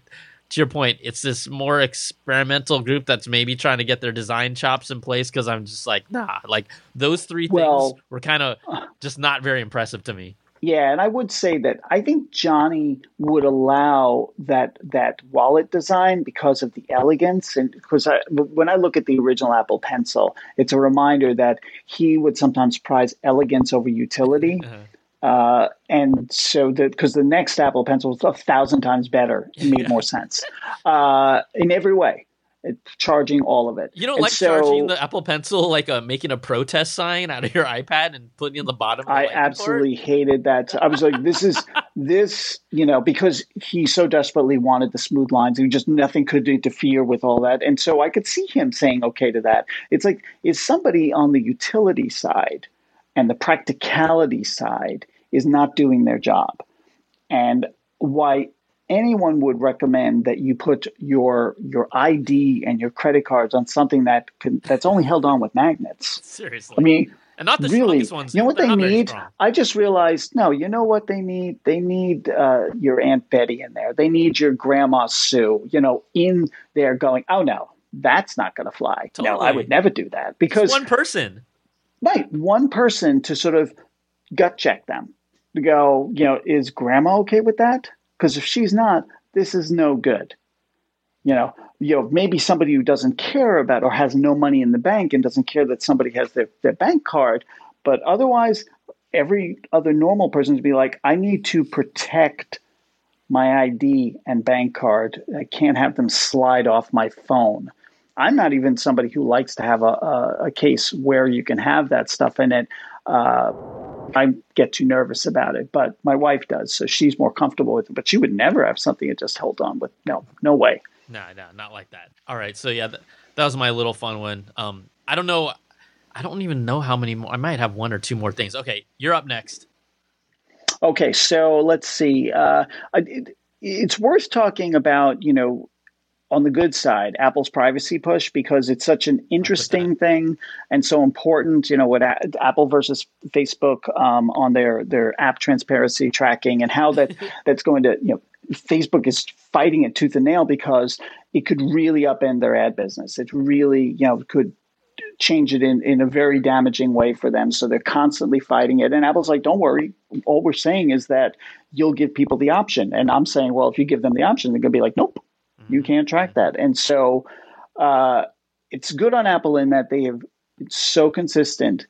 to your point, it's this more experimental group that's maybe trying to get their design chops in place because I'm just like, nah, like those three things were kind of just not very impressive to me. Yeah, and I would say that I think Jony would allow that that wallet design because of the elegance and because I, when I look at the original Apple Pencil, it's a reminder that he would sometimes prize elegance over utility. Uh-huh. Uh, and so the because the next Apple Pencil was a thousand times better, it made more sense uh, in every way. It, charging all of it. You don't and like so, charging the Apple Pencil, like a, uh, making a protest sign out of your iPad and putting it on the bottom. I absolutely cord? hated that. I was like, this is this, you know, because he so desperately wanted the smooth lines, and just nothing could interfere with all that. And so I could see him saying okay to that. It's like, is somebody on the utility side and the practicality side is not doing their job. And why anyone would recommend that you put your your ID and your credit cards on something that can, that's only held on with magnets. Seriously. I mean, and not the really, ones. You know what they need? I just realized. No, you know what they need? They need uh, your Aunt Betty in there. They need your Grandma Sue. You know, in there going. Oh no, that's not going to fly. Totally. No, I would never do that because it's one person. Right, one person to sort of gut check them to go, you know, is grandma okay with that? Because if she's not, this is no good. You know, you know, maybe somebody who doesn't care about or has no money in the bank and doesn't care that somebody has their, their bank card, but otherwise every other normal person to be like, I need to protect my ID and bank card. I can't have them slide off my phone. I'm not even somebody who likes to have a, a, a case where you can have that stuff in it. Uh, I get too nervous about it, but my wife does, so she's more comfortable with it. But she would never have something that just held on with no, no way. No, no, not like that. All right, so yeah, that, that was my little fun one. Um, I don't know, I don't even know how many more. I might have one or two more things. Okay, you're up next. Okay, so let's see. Uh, it, it's worth talking about, you know, on the good side, Apple's privacy push because it's such an interesting thing and so important. You know, what Apple versus Facebook um, on their their app transparency tracking and how that that's going to you know Facebook is fighting it tooth and nail because it could really upend their ad business. It really you know could change it in, in a very damaging way for them. So they're constantly fighting it. And Apple's like, don't worry. All we're saying is that you'll give people the option. And I'm saying, well, if you give them the option, they're going to be like, nope, you can't track that. And so uh, it's good on Apple in that they have it's so consistent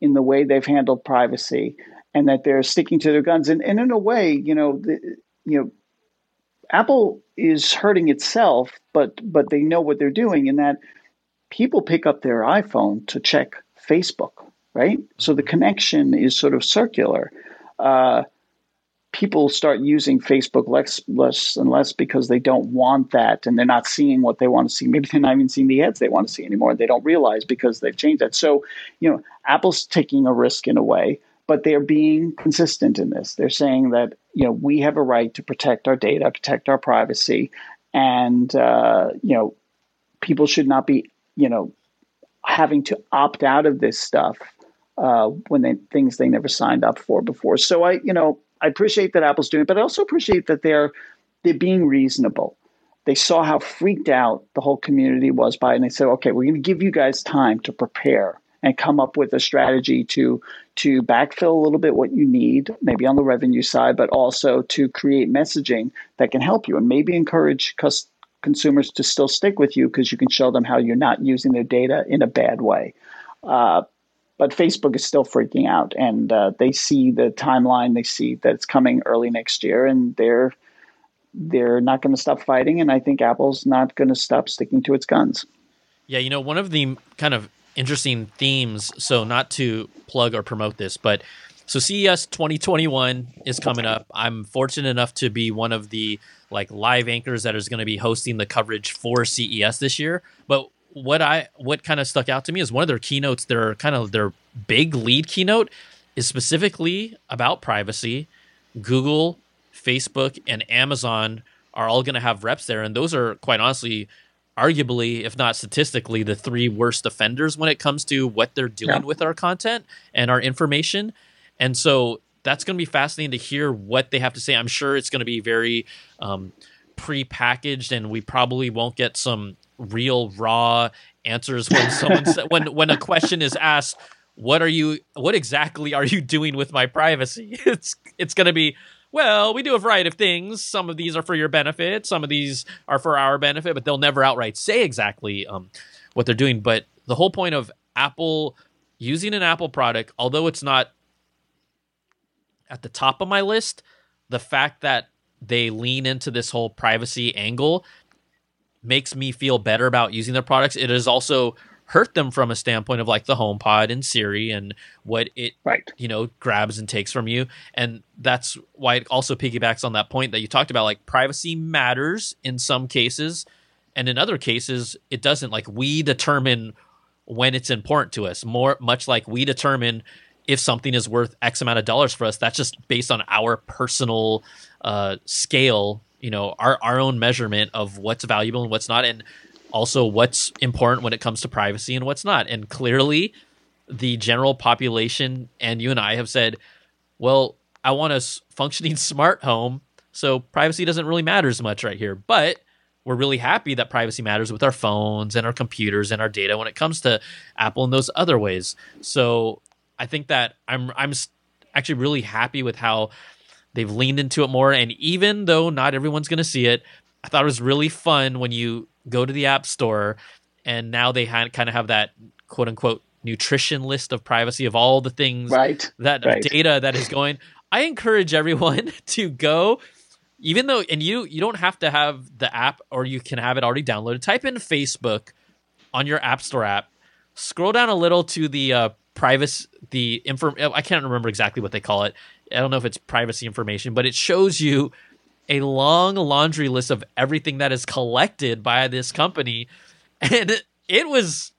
in the way they've handled privacy and that they're sticking to their guns. And, and in a way, you know, the, you know, Apple is hurting itself, but but they know what they're doing in that people pick up their iPhone to check Facebook, right? So the connection is sort of circular. Uh, people start using Facebook less, less and less because they don't want that and they're not seeing what they want to see. Maybe they're not even seeing the ads they want to see anymore. They don't realize because they've changed that. So, you know, Apple's taking a risk in a way, but they're being consistent in this. They're saying that, you know, we have a right to protect our data, protect our privacy, and, uh, you know, people should not be, you know, having to opt out of this stuff uh, when they things they never signed up for before. So I, you know, I appreciate that Apple's doing it, but I also appreciate that they're they're being reasonable. They saw how freaked out the whole community was by it, and they said, "Okay, we're going to give you guys time to prepare and come up with a strategy to to backfill a little bit what you need, maybe on the revenue side, but also to create messaging that can help you and maybe encourage cus- consumers to still stick with you because you can show them how you're not using their data in a bad way." Uh, but Facebook is still freaking out, and uh, they see the timeline. They see that it's coming early next year, and they're they're not going to stop fighting. And I think Apple's not going to stop sticking to its guns. Yeah, you know, one of the kind of interesting themes. So, not to plug or promote this, but so CES 2021 is coming up. I'm fortunate enough to be one of the like live anchors that is going to be hosting the coverage for CES this year. But what I what kind of stuck out to me is one of their keynotes. Their kind of their big lead keynote is specifically about privacy. Google, Facebook, and Amazon are all going to have reps there, and those are quite honestly, arguably, if not statistically, the three worst offenders when it comes to what they're doing yeah. with our content and our information. And so that's going to be fascinating to hear what they have to say. I'm sure it's going to be very um, pre-packaged, and we probably won't get some real raw answers when someone when when a question is asked what are you what exactly are you doing with my privacy? It's it's going to be well we do a variety of things. Some of these are for your benefit. Some of these are for our benefit but they'll never outright say exactly um, what they're doing. But the whole point of apple using an apple product although it's not at the top of my list the fact that they lean into this whole privacy angle makes me feel better about using their products. It has also hurt them from a standpoint of like the HomePod and Siri and what it right. you know grabs and takes from you. And that's why it also piggybacks on that point that you talked about. Like privacy matters in some cases, and in other cases it doesn't. Like we determine when it's important to us. More much like we determine if something is worth X amount of dollars for us. That's just based on our personal uh, scale you know our our own measurement of what's valuable and what's not and also what's important when it comes to privacy and what's not. And clearly the general population and you and I have said well I want a functioning smart home so privacy doesn't really matter as much right here. But we're really happy that privacy matters with our phones and our computers and our data when it comes to Apple and those other ways. So I think that I'm I'm actually really happy with how They've leaned into it more. And even though not everyone's going to see it, I thought it was really fun when you go to the App Store and now they ha- kind of have that quote unquote nutrition list of privacy of all the things right, that right. data that is going. I encourage everyone to go even though and you you don't have to have the app or you can have it already downloaded type in facebook on your app store app scroll down a little to the uh privacy the inform i can't remember exactly what they call it I don't know if it's privacy information, but it shows you a long laundry list of everything that is collected by this company. And it was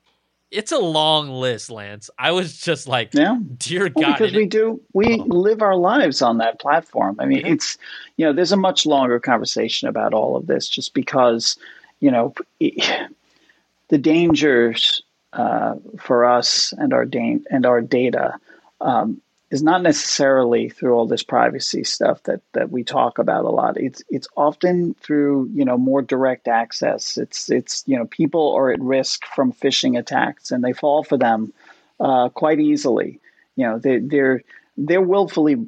it's a long list, Lance. I was just like, yeah. dear well, God. Because we do, we oh. live our lives on that platform. I mean, yeah. it's, you know, there's a much longer conversation about all of this just because, you know, the dangers uh, for us and our, da- and our data um, is not necessarily through all this privacy stuff that that we talk about a lot. It's it's often through you know more direct access. It's it's you know people are at risk from phishing attacks and they fall for them uh, quite easily. You know they they're they're willfully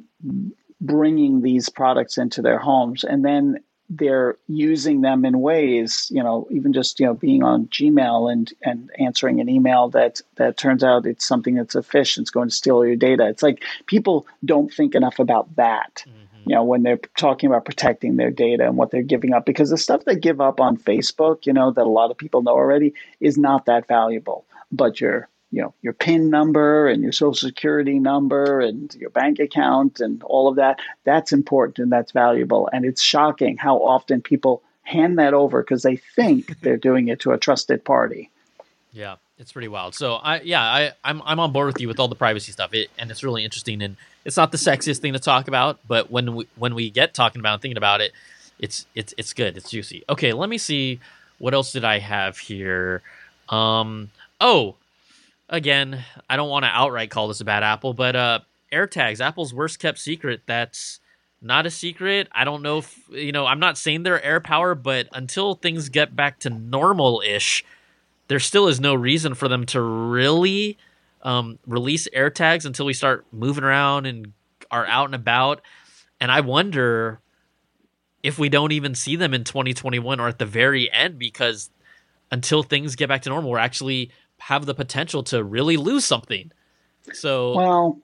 bringing these products into their homes and then they're using them in ways, you know, even just you know being on Gmail and and answering an email that that turns out it's something that's a fish and it's going to steal your data. It's like people don't think enough about that. Mm-hmm. You know, when they're talking about protecting their data and what they're giving up, because the stuff they give up on Facebook, you know, that a lot of people know already, is not that valuable. But your you know your pin number and your social security number and your bank account and all of that that's important and that's valuable. And it's shocking how often people hand that over because they think they're doing it to a trusted party. Yeah it's pretty wild. So i yeah i i'm, I'm on board with you with all the privacy stuff. It, and it's really interesting and it's not the sexiest thing to talk about but when we when we get talking about and thinking about it it's it's it's good. It's juicy. Okay let me see what else did i have here. Um oh again, I don't want to outright call this a bad apple, but uh, AirTags, Apple's worst kept secret. That's not a secret. I don't know if you know. I'm not saying they're AirPower, but until things get back to normal ish, there still is no reason for them to really um, release AirTags until we start moving around and are out and about. And I wonder if we don't even see them in 2021 or at the very end because until things get back to normal, we're actually have the potential to really lose something. So well,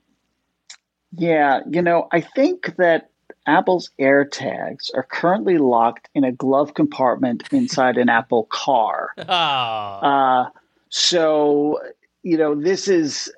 yeah, you know, I think that Apple's AirTags are currently locked in a glove compartment inside an Apple car. oh. Uh, so, you know, this is,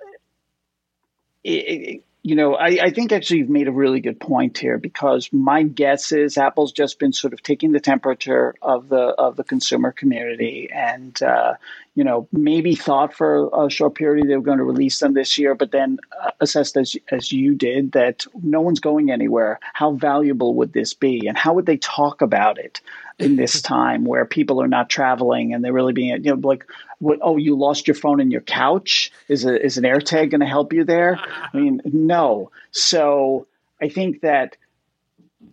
it, it, you know, I, I, think actually you've made a really good point here because my guess is Apple's just been sort of taking the temperature of the of the consumer community, and uh, you know, maybe thought for a short period they were going to release them this year, but then uh, assessed as as you did that no one's going anywhere. How valuable would this be, and how would they talk about it in this time where people are not traveling and they're really being, you know, like, what, oh, you lost your phone in your couch? Is a, is an AirTag going to help you there? I mean, no. So I think that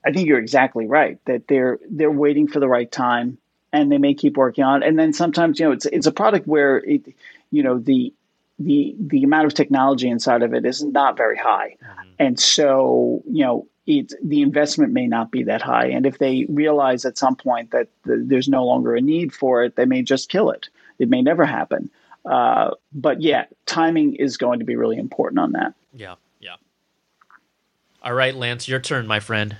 I think you're exactly right that they're they're waiting for the right time and they may keep working on it. And then sometimes, you know, it's it's a product where it, you know, the the the amount of technology inside of it is not very high, mm-hmm. and so you know, it the investment may not be that high. And if they realize at some point that the, there's no longer a need for it, they may just kill it. It may never happen. Uh, but yeah, timing is going to be really important on that. Yeah, yeah. All right, Lance, your turn, my friend.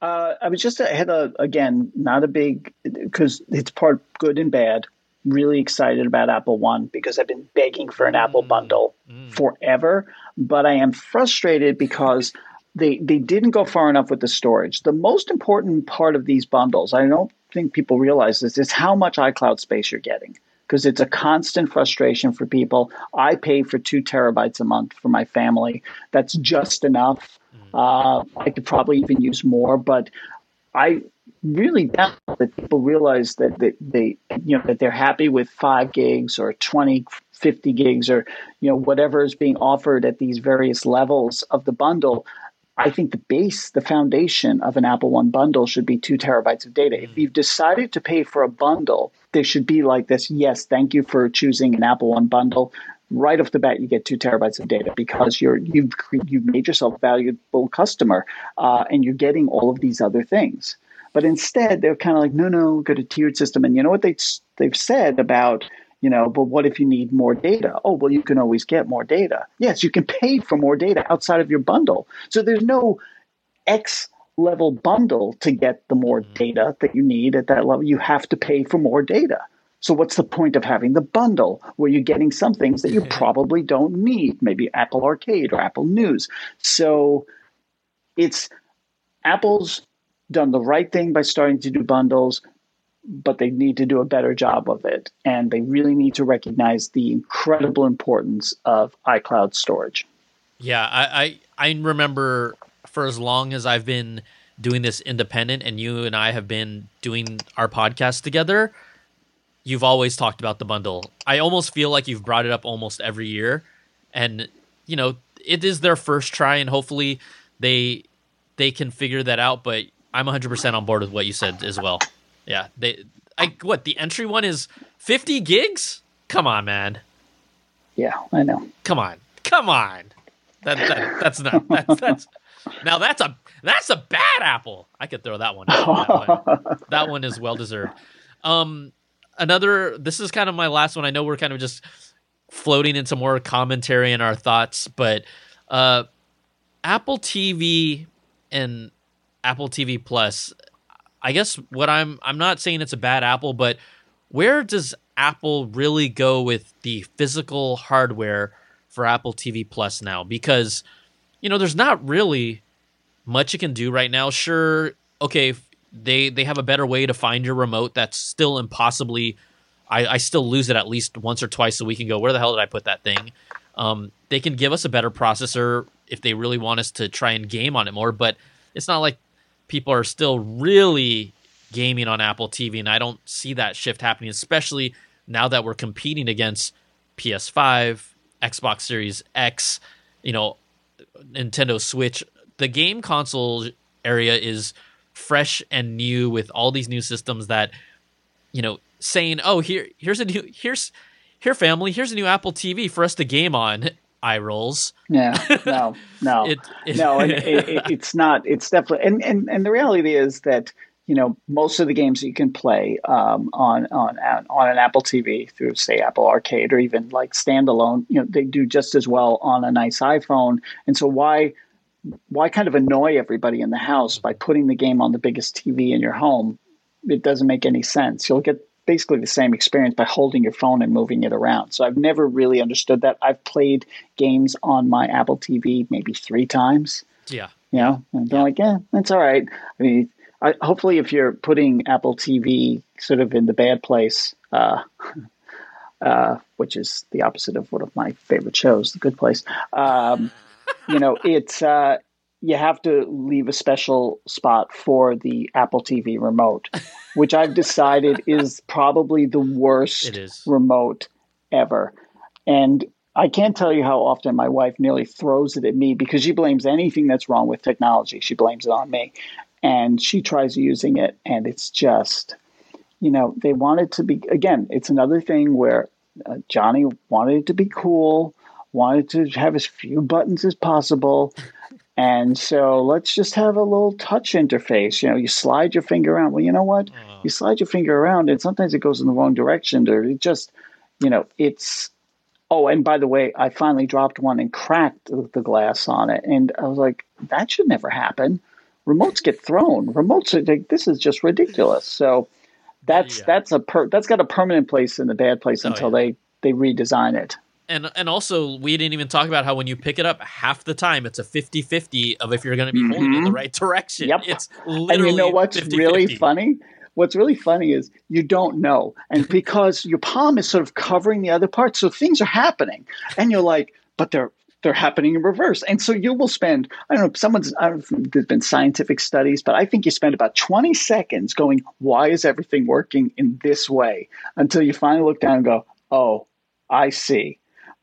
Uh, I was just I had a again not a big because it's part good and bad. Really excited about Apple One because I've been begging for an mm. Apple bundle mm. forever, but I am frustrated because they they didn't go far enough with the storage. The most important part of these bundles, I don't think people realize this, is how much iCloud space you're getting because it's a constant frustration for people. I pay for two terabytes a month for my family. That's just enough. Uh, I could probably even use more, but I really doubt that people realize that they, they, you know that they're happy with five gigs or 20 50 gigs or you know whatever is being offered at these various levels of the bundle i think the base the foundation of an apple one bundle should be two terabytes of data. If you've decided to pay for a bundle there should be like this. Yes thank you for choosing an apple one bundle. Right off the bat you get two terabytes of data because you're you've you've made yourself a valuable customer uh, and you're getting all of these other things. But instead they're kind of like no no go to tiered system. And you know what they they've said about you know but what if you need more data? Oh well you can always get more data. Yes you can pay for more data outside of your bundle. So there's no x level bundle to get the more mm-hmm. data that you need at that level. You have to pay for more data. So what's the point of having the bundle where you're getting some things that you probably don't need, maybe Apple Arcade or Apple News. So it's Apple's done the right thing by starting to do bundles, but they need to do a better job of it. And they really need to recognize the incredible importance of iCloud storage. Yeah, I, I, I remember for as long as I've been doing this independent and you and I have been doing our podcast together – you've always talked about the bundle. I almost feel like you've brought it up almost every year, and you know it is their first try, and hopefully they they can figure that out. But I'm 100 percent on board with what you said as well. Yeah, they I what the entry one is 50 gigs. Come on, man. Yeah, I know. Come on, come on. That, that that's not that's that's now that's a that's a bad apple. I could throw that one. That one, that one is well deserved. Um, another this is kind of my last one. I know we're kind of just floating into more commentary and our thoughts, but uh Apple TV and Apple TV Plus, I guess what I'm I'm not saying it's a bad Apple, but where does Apple really go with the physical hardware for Apple TV Plus now? Because you know, there's not really much you can do right now. Sure, okay, they they have a better way to find your remote that's still impossibly I, I still lose it at least once or twice a week and go where the hell did i put that thing um, they can give us a better processor if they really want us to try and game on it more but it's not like people are still really gaming on apple tv and i don't see that shift happening especially now that we're competing against ps5 xbox series x you know nintendo switch. The game console area is fresh and new with all these new systems that you know saying oh here here's a new here's here family here's a new apple tv for us to game on eye rolls yeah no no it, it, no it, it's not it's definitely and, and and the reality is that you know, most of the games that you can play um, on on on an Apple TV through, say, Apple Arcade or even like standalone, you know, they do just as well on a nice iPhone. And so why why kind of annoy everybody in the house by putting the game on the biggest TV in your home? It doesn't make any sense. You'll get basically the same experience by holding your phone and moving it around. So I've never really understood that. I've played games on my Apple TV maybe three times. Yeah. You know, and they're yeah. like, yeah, that's all right. I mean, I, hopefully, if you're putting Apple TV sort of in the bad place, uh, uh, which is the opposite of one of my favorite shows, The Good Place, um, you know, it's uh, you have to leave a special spot for the Apple TV remote, which I've decided is probably the worst remote ever. And I can't tell you how often my wife nearly throws it at me because she blames anything that's wrong with technology. She blames it on me. And she tries using it, and it's just, you know, they want it to be, again, it's another thing where uh, Jony wanted it to be cool, wanted to have as few buttons as possible. And so let's just have a little touch interface. You know, you slide your finger around. Well, you know what? Uh, you slide your finger around, and sometimes it goes in the wrong direction, or it just, you know, it's. Oh, and by the way, I finally dropped one and cracked the glass on it, and I was like, that should never happen. Remotes get thrown. Remotes are like, this is just ridiculous. So that's yeah. that's a per, that's got a permanent place in the bad place oh, until yeah. they they redesign it and and also we didn't even talk about how when you pick it up half the time it's a 50-50 of if you're going to be mm-hmm. holding in the right direction yep it's literally and you know what's 50-50. really funny what's really funny is you don't know and because your palm is sort of covering the other part so things are happening and you're like but they're they're happening in reverse. And so you will spend, I don't know, someone's, I don't know there's been scientific studies, but I think you spend about 20 seconds going, why is everything working in this way? Until you finally look down and go, oh, I see.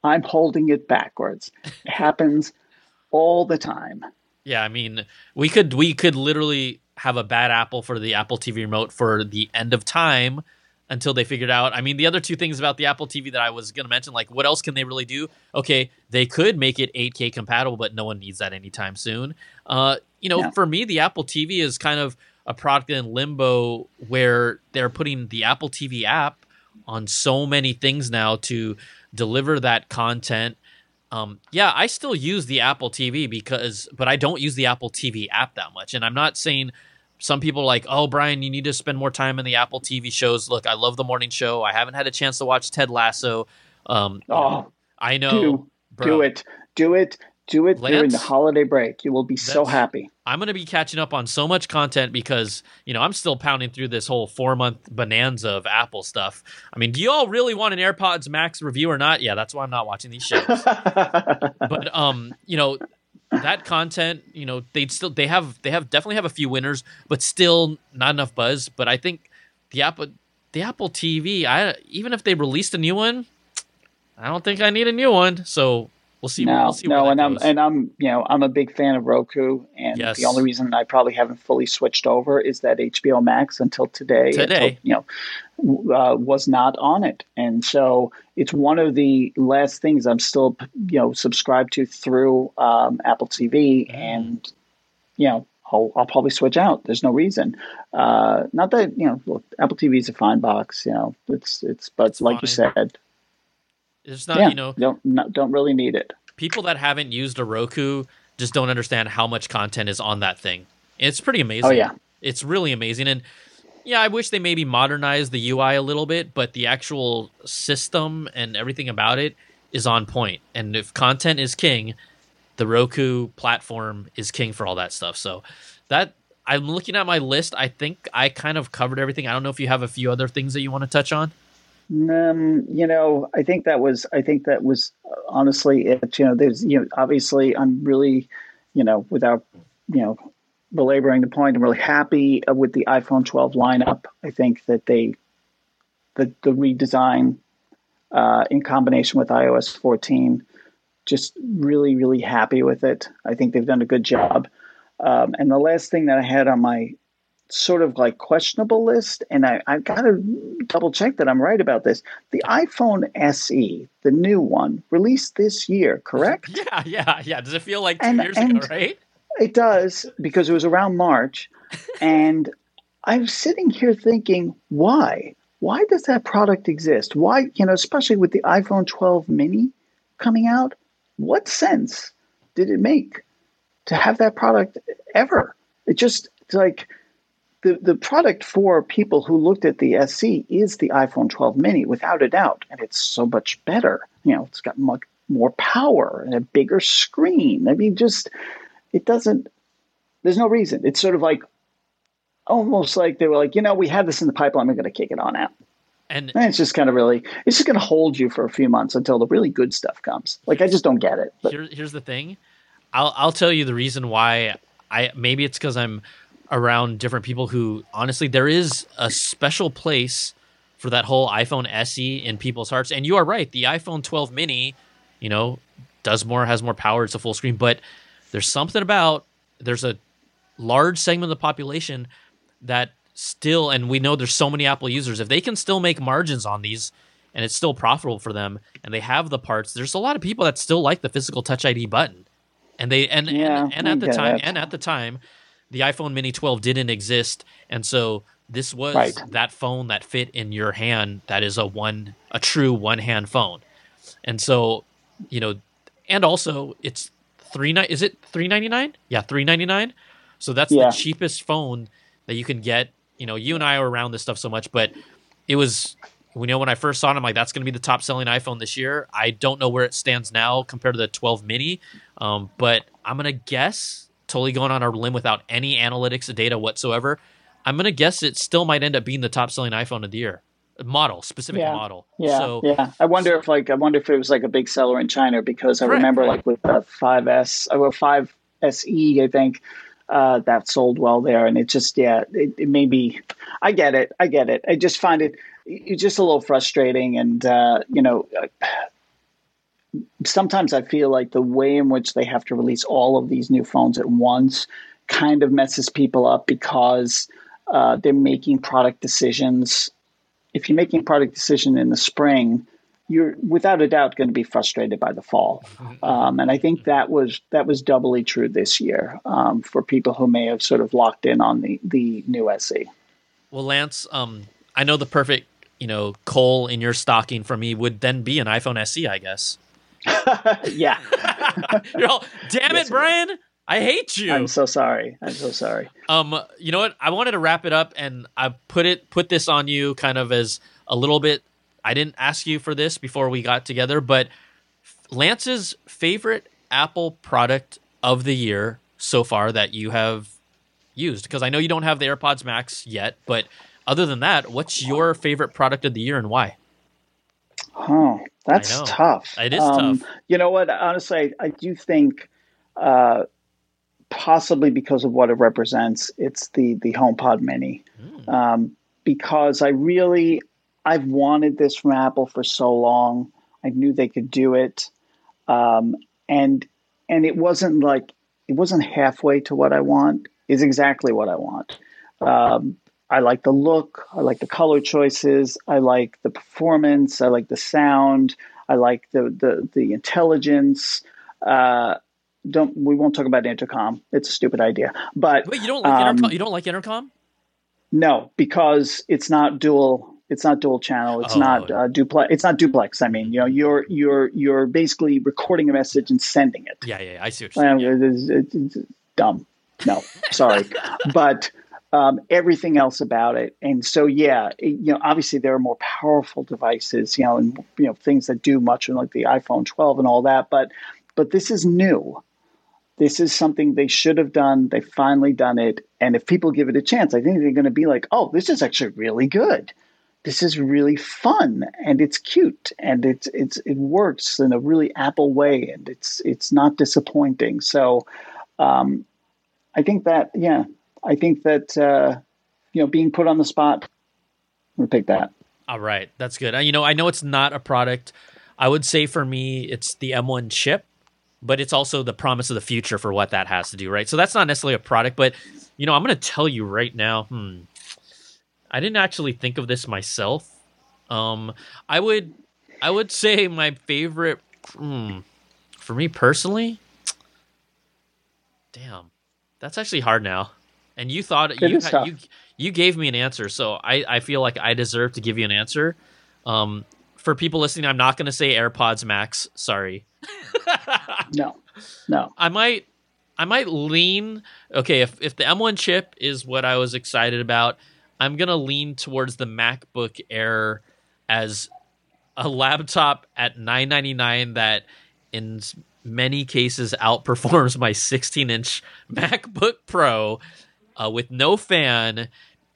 I'm holding it backwards. It happens all the time. Yeah, I mean, we could we could literally have a bad apple for the Apple TV remote for the end of time until they figured out. I mean, the other two things about the Apple TV that I was going to mention, like what else can they really do? Okay, they could make it 8K compatible, but no one needs that anytime soon. Uh, you know, yeah. for me, the Apple TV is kind of a product in limbo where they're putting the Apple TV app on so many things now to deliver that content. Um, yeah, I still use the Apple TV because, but I don't use the Apple TV app that much. And I'm not saying some people are like, oh, Brian, you need to spend more time in the Apple TV shows. Look, I love the morning show. I haven't had a chance to watch Ted Lasso. Um, oh, I know. Do, do it. Do it. Do it Lance, during the holiday break. You will be so happy. I'm going to be catching up on so much content because, you know, I'm still pounding through this whole four month bonanza of Apple stuff. I mean, do you all really want an AirPods Max review or not? Yeah, that's why I'm not watching these shows. but, um, you know, that content, you know, they still, they have, they have definitely have a few winners, but still not enough buzz. But I think the Apple, the Apple TV, I, even if they released a new one, I don't think I need a new one. So We'll see. No, we'll see no, and goes. I'm and I'm you know I'm a big fan of Roku, and yes. the only reason I probably haven't fully switched over is that HBO Max until today, today, until, you know, uh, was not on it, and so it's one of the last things I'm still you know subscribed to through um, Apple TV, mm. and you know I'll, I'll, probably switch out. There's no reason. Uh, not that you know, look, Apple TV is a fine box. You know, it's it's, but it's like fine. you said, it's not, yeah, you know, don't not, don't really need it. People that haven't used a Roku just don't understand how much content is on that thing. It's pretty oh, amazing. Oh yeah, it's really amazing. And yeah, I wish they maybe modernized the UI a little bit, but the actual system and everything about it is on point. And if content is king, the Roku platform is king for all that stuff. So that I'm looking at my list. I think I kind of covered everything. I don't know if you have a few other things that you want to touch on. Um, you know, I think that was, I think that was honestly it. You know, there's, you know, obviously I'm really, you know, without, you know, belaboring the point, I'm really happy with the iPhone 12 lineup. I think that they, the, the redesign uh, in combination with iOS 14, just really, really happy with it. I think they've done a good job. Um, and the last thing that I had on my sort of like questionable list, and I, I've got to double check that I'm right about this. The iPhone SE, the new one, released this year, correct? Yeah, yeah, yeah. Does it feel like two and, years and ago, right? It does because it was around March, and I'm sitting here thinking, why? Why does that product exist? Why, you know, especially with the iPhone 12 mini coming out, what sense did it make to have that product ever? It just like the, the product for people who looked at the SE is the iPhone 12 mini without a doubt. And it's so much better. You know, it's got much more power and a bigger screen. I mean, just, it doesn't, there's no reason. It's sort of like almost like they were like, you know, we had this in the pipeline, we're going to kick it on out. And, and it's just kind of really, it's just going to hold you for a few months until the really good stuff comes. Like, I just don't get it. But. Here, here's the thing I'll, I'll tell you the reason why I, maybe it's because I'm around different people who, honestly, there is a special place for that whole iPhone SE in people's hearts. And you are right. The iPhone 12 mini, you know, does more, has more power. It's a full screen, but there's something about, there's a large segment of the population that still, and we know there's so many Apple users, if they can still make margins on these and it's still profitable for them and they have the parts, there's a lot of people that still like the physical Touch ID button. And they and yeah, and, and at the time it. and at the time, the iPhone Mini 12 didn't exist, and so this was right. that phone that fit in your hand. That is a one a true one hand phone, and so you know, and also it's three nine. Is it three ninety nine? Yeah, three ninety nine. So that's yeah. the cheapest phone that you can get. You know, you and I are around this stuff so much, but it was we know when I first saw it, I'm like, that's going to be the top selling iPhone this year. I don't know where it stands now compared to the 12 mini, um, but I'm going to guess, totally going on a limb without any analytics or data whatsoever. I'm going to guess it still might end up being the top selling iPhone of the year model, specific yeah. model. Yeah, so, yeah. I wonder if like I wonder if it was like a big seller in China because I remember right. like with the 5S, or 5 SE, I think uh, that sold well there. And it just, yeah, it, it may be, I get it. I get it. I just find it, it's just a little frustrating. And, uh, you know, sometimes I feel like the way in which they have to release all of these new phones at once kind of messes people up because uh, they're making product decisions. If you're making a product decision in the spring, you're without a doubt going to be frustrated by the fall. Um, and I think that was that was doubly true this year um, for people who may have sort of locked in on the the new SE. Well, Lance, um, I know the perfect you know coal in your stocking for me would then be an iPhone SE, I guess. yeah. You're all, damn yes, it, Brian. I hate you. I'm so sorry. I'm so sorry. Um, you know what? I wanted to wrap it up, and I put it put this on you, kind of as a little bit I didn't ask you for this before we got together, but Lance's favorite Apple product of the year so far that you have used? Because I know you don't have the AirPods Max yet, but other than that, what's your favorite product of the year and why? Oh, that's tough. It is um, tough. You know what? Honestly, I, I do think uh, possibly because of what it represents, it's the the HomePod Mini. Mm. Um, because I really I've wanted this from Apple for so long. I knew they could do it, um, and and it wasn't like it wasn't halfway to what I want. Is exactly what I want. Um, I like the look. I like the color choices. I like the performance. I like the sound. I like the the the intelligence. Uh, don't we won't talk about intercom. It's a stupid idea. But wait, you don't like um, intercom? You don't like intercom? No, because it's not dual it's not dual channel. It's oh. not uh, duplex. It's not duplex. I mean, you know, you're you're you're basically recording a message and sending it. Yeah, yeah, I see what you're saying. It's, it's, it's dumb. No, sorry, but um, everything else about it. And so, yeah, it, you know, obviously there are more powerful devices, you know, and you know things that do much, and like the iPhone 12 and all that. But but this is new. This is something they should have done. They've finally done it. And if people give it a chance, I think they're going to be like, oh, this is actually really good this is really fun and it's cute and it's it's it works in a really Apple way and it's it's not disappointing. So um, I think that yeah, I think that uh, you know being put on the spot, gonna pick that. All right, that's good. Uh, you know, I know it's not a product. I would say for me, it's the M1 chip, but it's also the promise of the future for what that has to do, right? So that's not necessarily a product, but you know, I'm going to tell you right now. Hmm, I didn't actually think of this myself. Um, I would, I would say my favorite, hmm, for me personally. Damn, that's actually hard now. And you thought It you, you you gave me an answer, so I I feel like I deserve to give you an answer. Um, for people listening, I'm not going to say AirPods Max. Sorry. No, no. I might I might lean okay, if if the M1 chip is what I was excited about, I'm going to lean towards the MacBook Air as a laptop at 999 that in many cases outperforms my 16-inch MacBook Pro uh, with no fan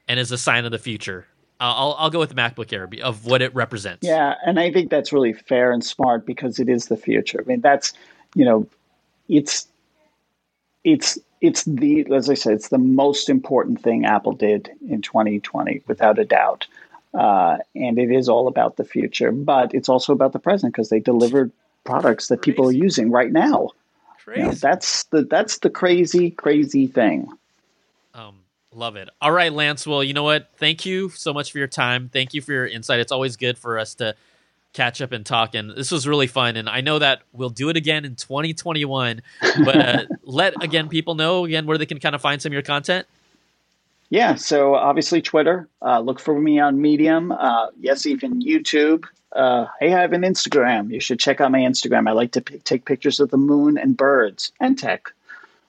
and is a sign of the future. Uh, I'll I'll go with the MacBook Air of what it represents. Yeah, and I think that's really fair and smart because it is the future. I mean, that's you know, it's it's it's the as I said, it's the most important thing Apple did in 2020, without a doubt. Uh, and it is all about the future, but it's also about the present because they delivered products that people are using right now. Crazy. You know, that's the that's the crazy crazy thing. Love it. All right, Lance. Well, you know what? Thank you so much for your time. Thank you for your insight. It's always good for us to catch up and talk. And this was really fun. And I know that we'll do it again in 2021. But uh, let again people know again where they can kind of find some of your content. Yeah, so obviously Twitter. Uh, look for me on Medium. Uh, yes, even YouTube. Uh, hey, I have an Instagram. You should check out my Instagram. I like to p- take pictures of the moon and birds and tech,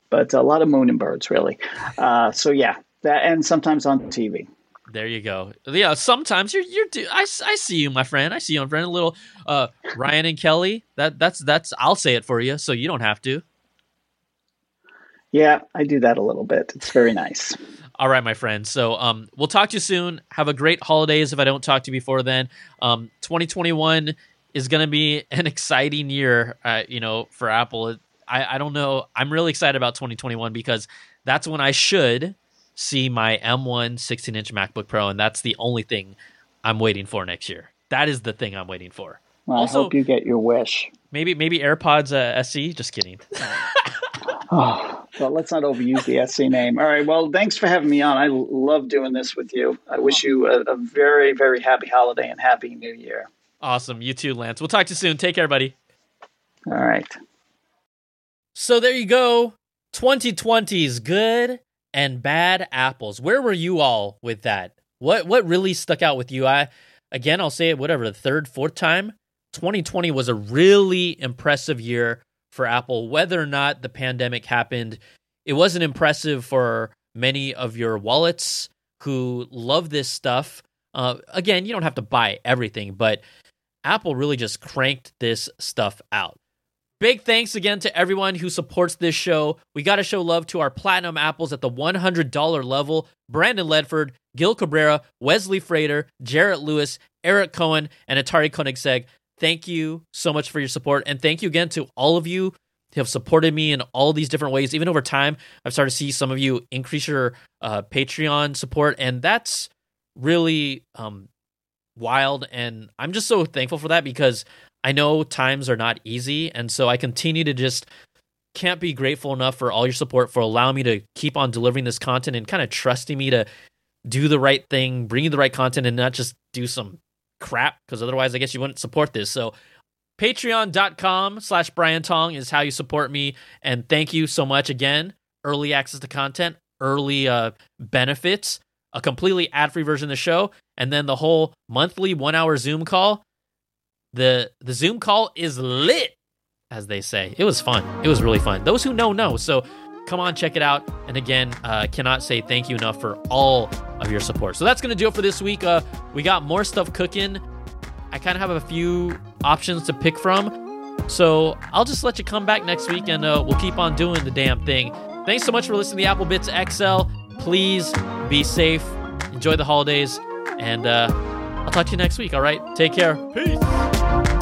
but a lot of moon and birds, really. Uh, so yeah, that and sometimes on TV. There you go. Yeah, sometimes you're you're. do- I, I see you, my friend. I see you, my friend. A little uh, Ryan and Kelly. That that's that's. I'll say it for you, so you don't have to. Yeah, I do that a little bit. It's very nice. All right, my friend. So um, we'll talk to you soon. Have a great holidays if I don't talk to you before then. Um, 2021 is going to be an exciting year, uh, you know, for Apple. I, I don't know. I'm really excited about 2021 because that's when I should see my M1 16 inch MacBook Pro, and that's the only thing I'm waiting for next year. That is the thing I'm waiting for. Well, Also- I hope you get your wish. Maybe maybe AirPods uh, SE. Just kidding. Oh, well, let's not overuse the SE name. All right. Well, thanks for having me on. I love doing this with you. I wish you a, a very, very happy holiday and happy new year. awesome. You too, Lance. We'll talk to you soon. Take care, buddy. All right. So there you go. 2020's good and bad apples. Where were you all with that? What what really stuck out with you? I again, I'll say it whatever, the third, fourth time. 2020 was a really impressive year for Apple whether or not the pandemic happened. It wasn't impressive for many of your wallets who love this stuff. Uh, again, you don't have to buy everything, but Apple really just cranked this stuff out. Big thanks again to everyone who supports this show. We got to show love to our platinum apples at the $100 level Brandon Ledford, Gil Cabrera, Wesley Frater, Jarrett Lewis, Eric Cohen, and Atari Koenigsegg. Thank you so much for your support. And thank you again to all of you who have supported me in all these different ways. Even over time, I've started to see some of you increase your uh, Patreon support. And that's really um, wild. And I'm just so thankful for that because I know times are not easy, and so I continue to just can't be grateful enough for all your support for allowing me to keep on delivering this content and kind of trusting me to do the right thing, bring you the right content, and not just do some crap because otherwise, I guess you wouldn't support this. So, patreon.com slash Brian Tong is how you support me. And thank you so much again. Early access to content, early uh, benefits, a completely ad free version of the show, and then the whole monthly one hour Zoom call the the Zoom call is lit, as they say. It was fun. It was really fun. Those who know know. So come on, check it out. And again, uh, cannot say thank you enough for all of your support. So that's gonna do it for this week. Uh, we got more stuff cooking. I kind of have a few options to pick from. So I'll just let you come back next week and uh, we'll keep on doing the damn thing. Thanks so much for listening to the Apple Bits XL. Please be safe, enjoy the holidays, and uh, I'll talk to you next week. All right, take care. Peace.